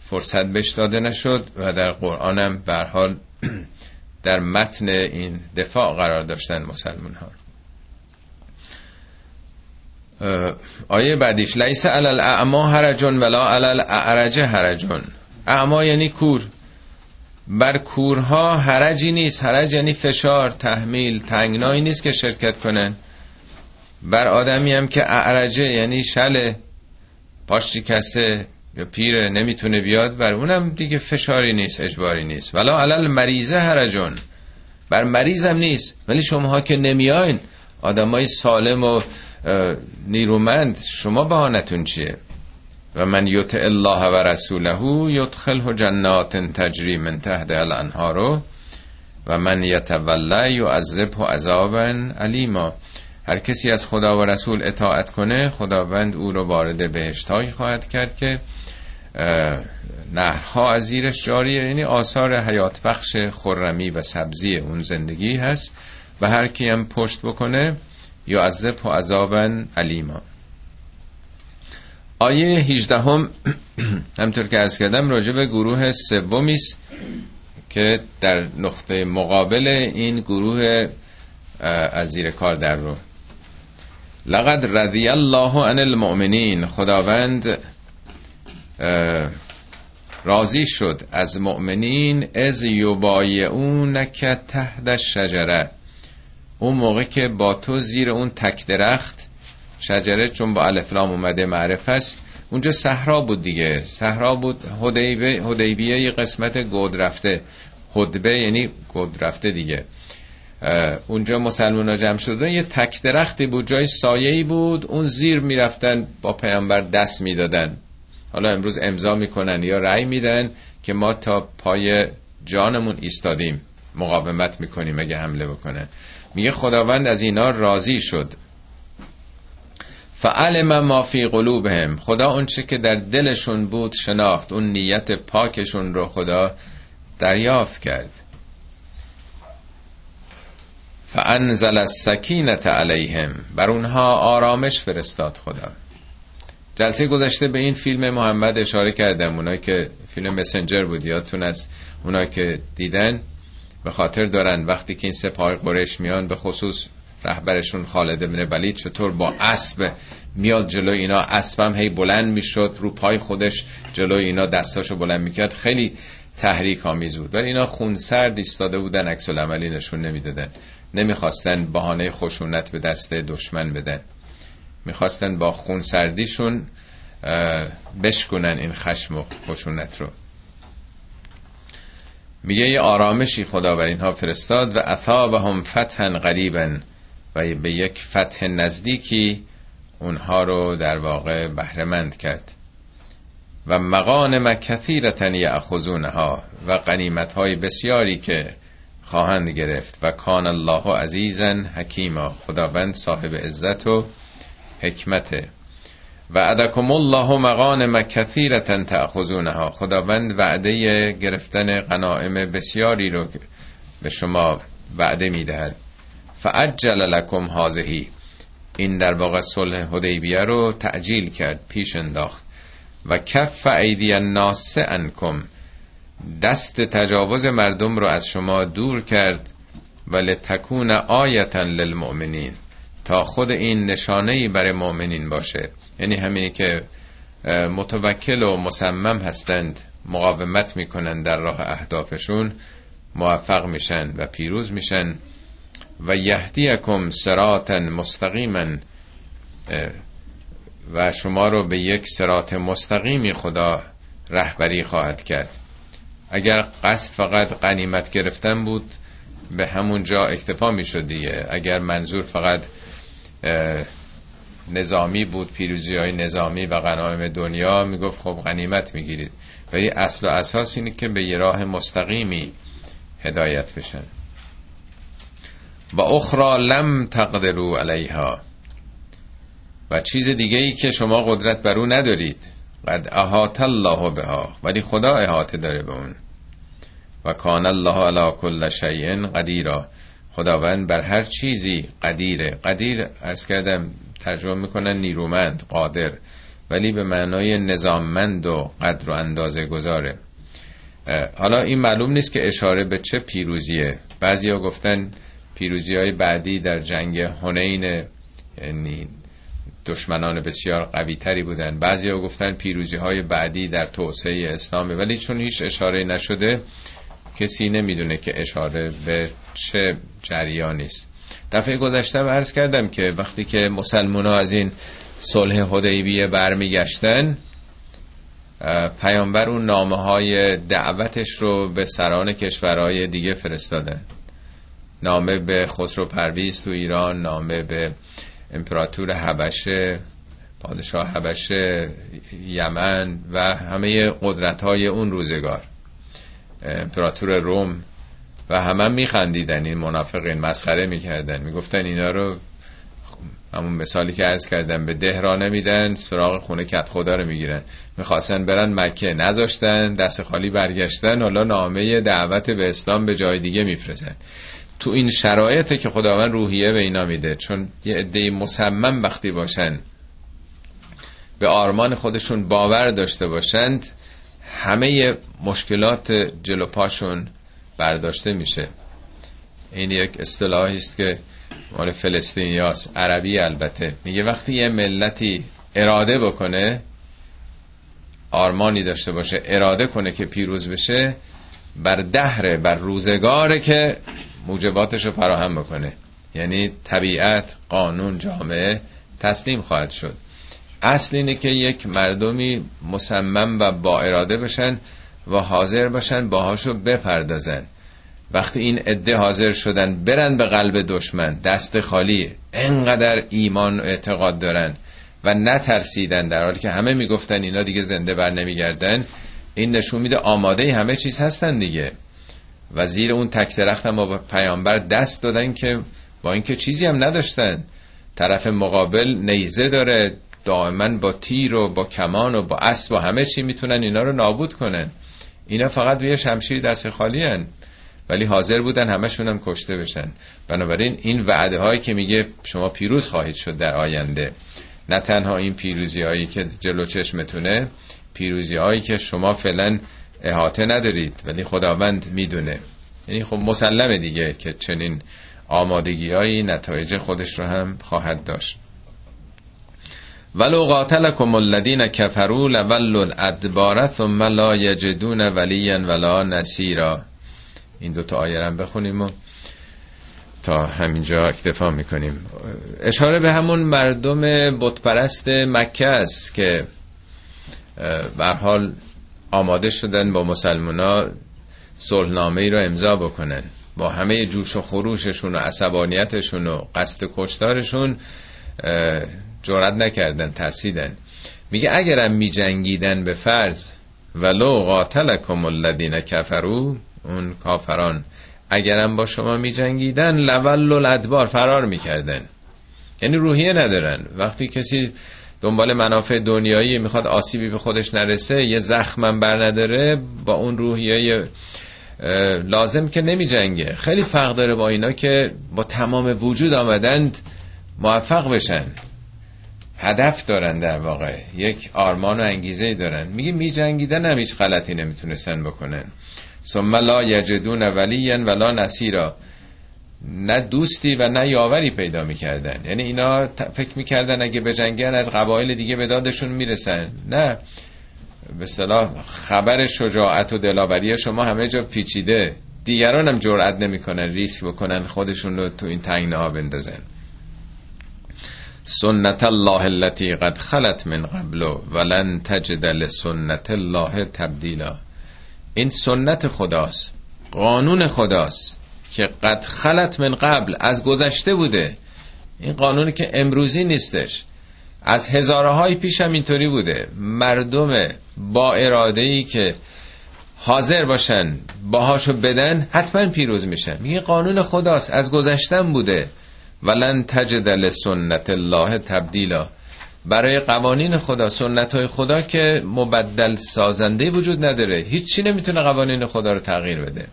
فرصت بهش داده نشد و در قرآن هم حال [CLEARS THROAT] در متن این دفاع قرار داشتن مسلمان ها آیه بعدیش لیس علل اعما هرجون ولا علل اعرج هرجون اعما یعنی کور. بر کورها هرجی نیست. هرج یعنی فشار تحمیل تنگنایی نیست که شرکت کنن. بر آدمی هم که اعرجه یعنی شل پاش کسه یا پیره نمی‌تونه بیاد بر اونم دیگه فشاری نیست اجباری نیست. ولا علل مریضه هرجون بر مریضم نیست. ولی شماها که نمیاین آدمای سالم و نیرومند شما بهانتون چیه؟ و من یطع الله و رسوله یدخله جنات تجری من تحت الانهار و من یتولی یعذبه عذابا علیما هر کسی از خدا و رسول اطاعت کنه خداوند او رو وارد بهشتهایی خواهد کرد که نهرها از زیرش جاریه. یعنی آثار حیات بخش خرمی و سبزی اون زندگی هست و هر کی هم پشت بکنه یا عذب و عذابا علیما. آیه 18 هم [CLEARS THROAT] همطور که ارز کردم راجع به گروه سومی که در نقطه مقابل این گروه از زیر کار در رو لقد رضی الله عن المؤمنین. خداوند راضی شد از مؤمنین. از که تحت شجره اون موقع که با تو زیر اون تک درخت شجره چون با الفلام اومده معرف است اونجا صحرا بود دیگه. صحرا بود هدیبیه یه قسمت گود رفته. هدبه یعنی گود رفته دیگه. اونجا مسلمان جمع شدن یه تک درختی بود جای سایه‌ای بود اون زیر می‌رفتن با پیامبر دست می‌دادن. حالا امروز امضا می‌کنن یا رأی میدن که ما تا پای جانمون ایستادیم. مقاومت می‌کنیم اگه حمله بکنه. میگه خداوند از اینا راضی شد. فعلم ما فی قلوبهم. خدا اونچه که در دلشون بود شناخت. اون نیت پاکشون رو خدا دریافت کرد. فانزل السکینت علیهم. بر اونها آرامش فرستاد خدا. جلسه گذشته به این فیلم محمد اشاره کردم. اونایی که فیلم مسنجر بود یادتون از اونایی که دیدن به خاطر دارن. وقتی که این سپاه قریش میان به خصوص رهبرشون خالد بن ولید چطور با اسب میاد جلو اینا. اسبم هی بلند می‌شد رو پای خودش جلو اینا دستاشو بلند می‌کرد. خیلی تحریک آمیز بود. ولی اینا خونسرد ایستاده بودن عکس العملی نشون نمی‌دادن. نمی‌خواستن بهانه خشونت به دست دشمن بدن. می‌خواستن با خونسردیشون بشکنن این خشم و خشونت رو. میگه یه آرامشی خدا بر اینها فرستاد و اثابهم فتحا قریبا و به یک فتح نزدیکی اونها رو در واقع بهرهمند کرد. و مقانم کثیرتا یأخذونها و قنیمت های بسیاری که خواهند گرفت و کان الله عزیزا حکیما خداوند صاحب عزت و حکمته. و عدکم الله مقانم کثیرتا تأخذونها. خداوند وعده گرفتن قنائم بسیاری رو به شما وعده می‌دهد. فعجل لکم هازهی این در واقع صلح حدیبیه رو تعجیل کرد پیش انداخت. و کف ایدی الناس انکم دست تجاوز مردم رو از شما دور کرد و تکون آیتا للمؤمنین تا خود این نشانه برای مؤمنین باشه. یعنی همینی که متوکل و مصمم هستند مقاومت می‌کنن در راه اهدافشون موفق میشن و پیروز میشن. و یهدیکم سراتا مستقیما و شما رو به یک سرات مستقیمی خدا رهبری خواهد کرد. اگر قصد فقط قنیمت گرفتن بود به همون جا اکتفا می دیگه. اگر منظور فقط نظامی بود پیروزی های نظامی و غنایم دنیا می‌گفت خب غنیمت می‌گیرید. ولی اصل و اساس اینه که به یه راه مستقیمی هدایت بشن. و اخرى لم تقدروا علیها. و چیز دیگه ای که شما قدرت بر او ندارید. قد احاط الله بها ولی خدا احاطه داره به اون. و کان الله علی کل شیء قدیرا. خداوند بر هر چیزی قدیره. قدیر ارز کردم ترجمه می‌کنن نیرومند قادر ولی به معنای نظاممند و قدر و اندازه گذاره. حالا این معلوم نیست که اشاره به چه پیروزیه. ها گفتن پیروزی های بعدی در جنگ هنین یعنی دشمنان بسیار قوی تری بودن بعضی ها گفتن پیروزی های بعدی در توسعه اسلامه ولی چون هیچ اشاره نشده کسی نمی‌دونه که اشاره به چه جریانی است. دفعه گذشتم عرض کردم که وقتی که مسلمان ها از این صلح حدیبیه برمیگشتن پیامبر اون نامه های دعوتش رو به سران کشورهای دیگه فرستادن. نامه به خسرو پرویز تو ایران نامه به امپراتور حبشه پادشاه حبشه یمن و همه قدرت های اون روزگار. امپراتور روم و همه میخندیدن این منافقین مسخره می‌کردن. می‌گفتن اینا رو همون مثالی که عرض کردم به ده را نمیدن سراغ خونه کت خدا رو می‌گیرن. می‌خواستن برن مکه نذاشتن دست خالی برگشتن حالا نامه دعوت به اسلام به جای دیگه میفرستن. تو این شرایطه که خداوند روحیه به اینا میده. چون یه عده مصمم وقتی باشن به آرمان خودشون باور داشته باشند همه مشکلات جلو پاشون برداشته میشه. این یک اصطلاحی است که مال فلسطینیاس عربی البته. میگه وقتی یه ملتی اراده بکنه آرمانی داشته باشه اراده کنه که پیروز بشه بر دهره بر روزگاره که موجباتش رو فراهم بکنه. یعنی طبیعت قانون جامعه تسلیم خواهد شد. اصل اینه که یک مردمی مصمم و با اراده بشن و حاضر باشن باهاشو بپردازن. وقتی این عده حاضر شدن برن به قلب دشمن. دست خالی انقدر ایمان و اعتقاد دارن و نترسیدن در حالی که همه می‌گفتن اینا دیگه زنده بر نمیگردن. این نشون میده آماده همه چیز هستن دیگه. و زیر اون تک درخت هم با پیامبر دست دادن که با اینکه چیزی هم نداشتن. طرف مقابل نیزه داره دائما با تیر و با کمان و با اسب و همه چی می‌تونن اینا رو نابود کنن. اینا فقط به شمشیر دست خالی هن. ولی حاضر بودن همشون هم کشته بشن. بنابراین این وعده هایی که میگه شما پیروز خواهید شد در آینده. نه تنها این پیروزی هایی که جلو چشمتونه پیروزی هایی که شما فعلا احاطه ندارید ولی خداوند می‌دونه. یعنی خب مسلمه دیگه که چنین آمادگی هایی نتایج خودش رو هم خواهد داشت. ولو قاتلکم الذین کفروا لولوا الادبار ثم لا یجدون ولیا ولا نصیرا. این دو تا آیه بخونیم و تا همینجا اکتفا می‌کنیم. اشاره به همون مردم بتپرست مکه است که به حال آماده شدن با مسلمونا صلحنامه ای را امضا بکنن. با همه جوش و خروششون و عصبانیتشون و قصد کشتارشون جرأت نکردن ترسیدن. میگه اگرم میجنگیدن به فرض ولو قاتلکم الذین کفرو اون کافران اگرم با شما میجنگیدن لول الادبار فرار می‌کردن. یعنی روحیه ندارن. وقتی کسی دنبال منافع دنیایی می‌خواد آسیبی به خودش نرسه یه زخمم بر نداره با اون روحیه لازم که نمی جنگه خیلی فرق داره با اینا که با تمام وجود آمدند موفق بشن. هدف دارن در واقع. یک آرمان و انگیزه دارن. میگه می جنگیدن هم هیچ غلطی نمی‌تونستن بکنن. ثم لا یجدون ولیا ولا نصیرا. نه دوستی و نه یاوری پیدا می‌کردن. یعنی اینا فکر می‌کردن اگه بجنگن از قبایل دیگه به دادشون می‌رسن. نه. به صلاح خبر شجاعت و دلاوری شما همه جا پیچیده. دیگران هم جرأت نمی‌کنن ریسک بکنن خودشون رو تو این تنگنه ها بندازن. سنت الله التي قد خلت من قبل ولن تجد لسنت الله تبدیلا. این سنت خداست. قانون خداست. که قد خلت من قبل از گذشته بوده. این قانونی که امروزی نیستش. از هزاره های پیش هم اینطوری بوده. مردم با اراده ای که حاضر باشن باهاشو بدن حتما پیروز میشن. میگه قانون خداست. از گذشتن بوده. ولن تجد سنت الله تبدیلا. برای قوانین خدا سنت های خدا که مبدل سازنده وجود نداره. هیچی نمی‌تونه قوانین خدا رو تغییر بده.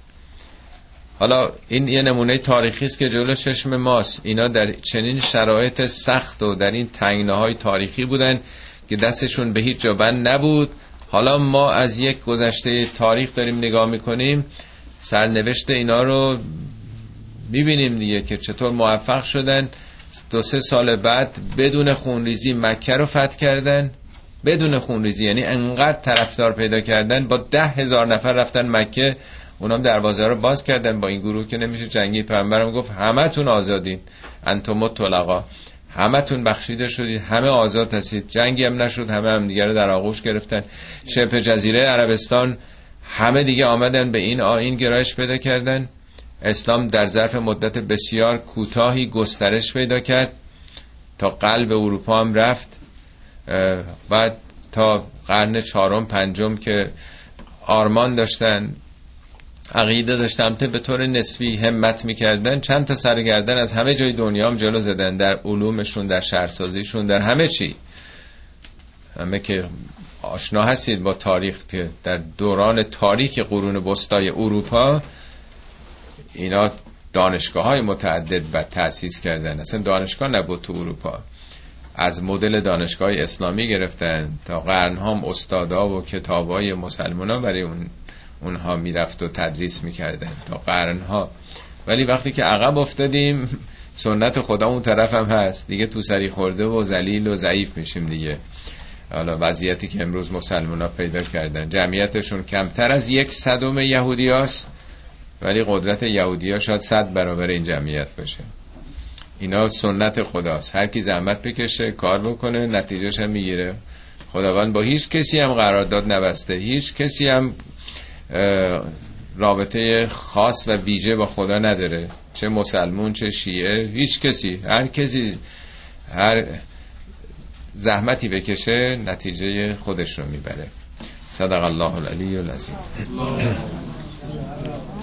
حالا این یه نمونه تاریخی است که جلو چشم ماست. اینا در چنین شرایط سخت و در این تنگنه های تاریخی بودن که دستشون به هیچ جا بند نبود. حالا ما از یک گذشته تاریخ داریم نگاه می‌کنیم. سرنوشت اینا رو می‌بینیم دیگه که چطور موفق شدن. دو سه سال بعد بدون خونریزی مکه رو فتح کردن. بدون خونریزی یعنی انقدر طرفدار پیدا کردن. با ده هزار نفر رفتن مکه. اونام دروازه رو باز کردن با این گروه که نمیشه جنگی پیامبرم گفت همتون آزادین. انتم طلقا همتون بخشیده شدید. همه آزاد هستید. جنگی هم نشد. همه هم دیگه رو در آغوش گرفتن. شبه جزیره عربستان همه دیگه آمدن به این آین گرایش پیدا کردن. اسلام در ظرف مدت بسیار کوتاهی گسترش پیدا کرد. تا قلب اروپا هم رفت. بعد تا قرن چهارم پنجم که آرمان داشتن. عقیده داشتن به طور نسبی همت می‌کردن. چند تا سرگردن از همه جای دنیا هم جلو زدن در علومشون در شهرسازیشون در همه چی. همه که آشنا هستید با تاریخ در دوران تاریک قرون بستای اروپا اینا دانشگاه های متعدد و تأسیس کردن. اصلا دانشگاه نبود تو اروپا. از مدل دانشگاه اسلامی گرفتن تا قرن هم استادا و کتاب های مسلمان ها برای اون اونها می‌رفت و تدریس می‌کردن تا قرن ها ولی وقتی که عقب افتادیم سنت خدا اون طرف هم هست. دیگه تو سری خورده و زلیل و ضعیف میشیم دیگه. حالا وضعیتی که امروز مسلمان ها پیدا کردن. جمعیتشون کمتر از یک صدم یهودی هست ولی قدرت یهودی ها شاید صد برابر این جمعیت باشه. اینا سنت خداست. هر کی زحمت بکشه کار بکنه نتیجهش هم می‌گیره. خداوند با هیچ کسی هم قرارداد نبسته هیچ کسی هم رابطه خاص و ویژه با خدا نداره. چه مسلمون چه شیعه هیچ کسی. هر کسی هر زحمتی بکشه نتیجه خودش رو می‌بره. صدق الله العلی العظیم. [CLEARS THROAT]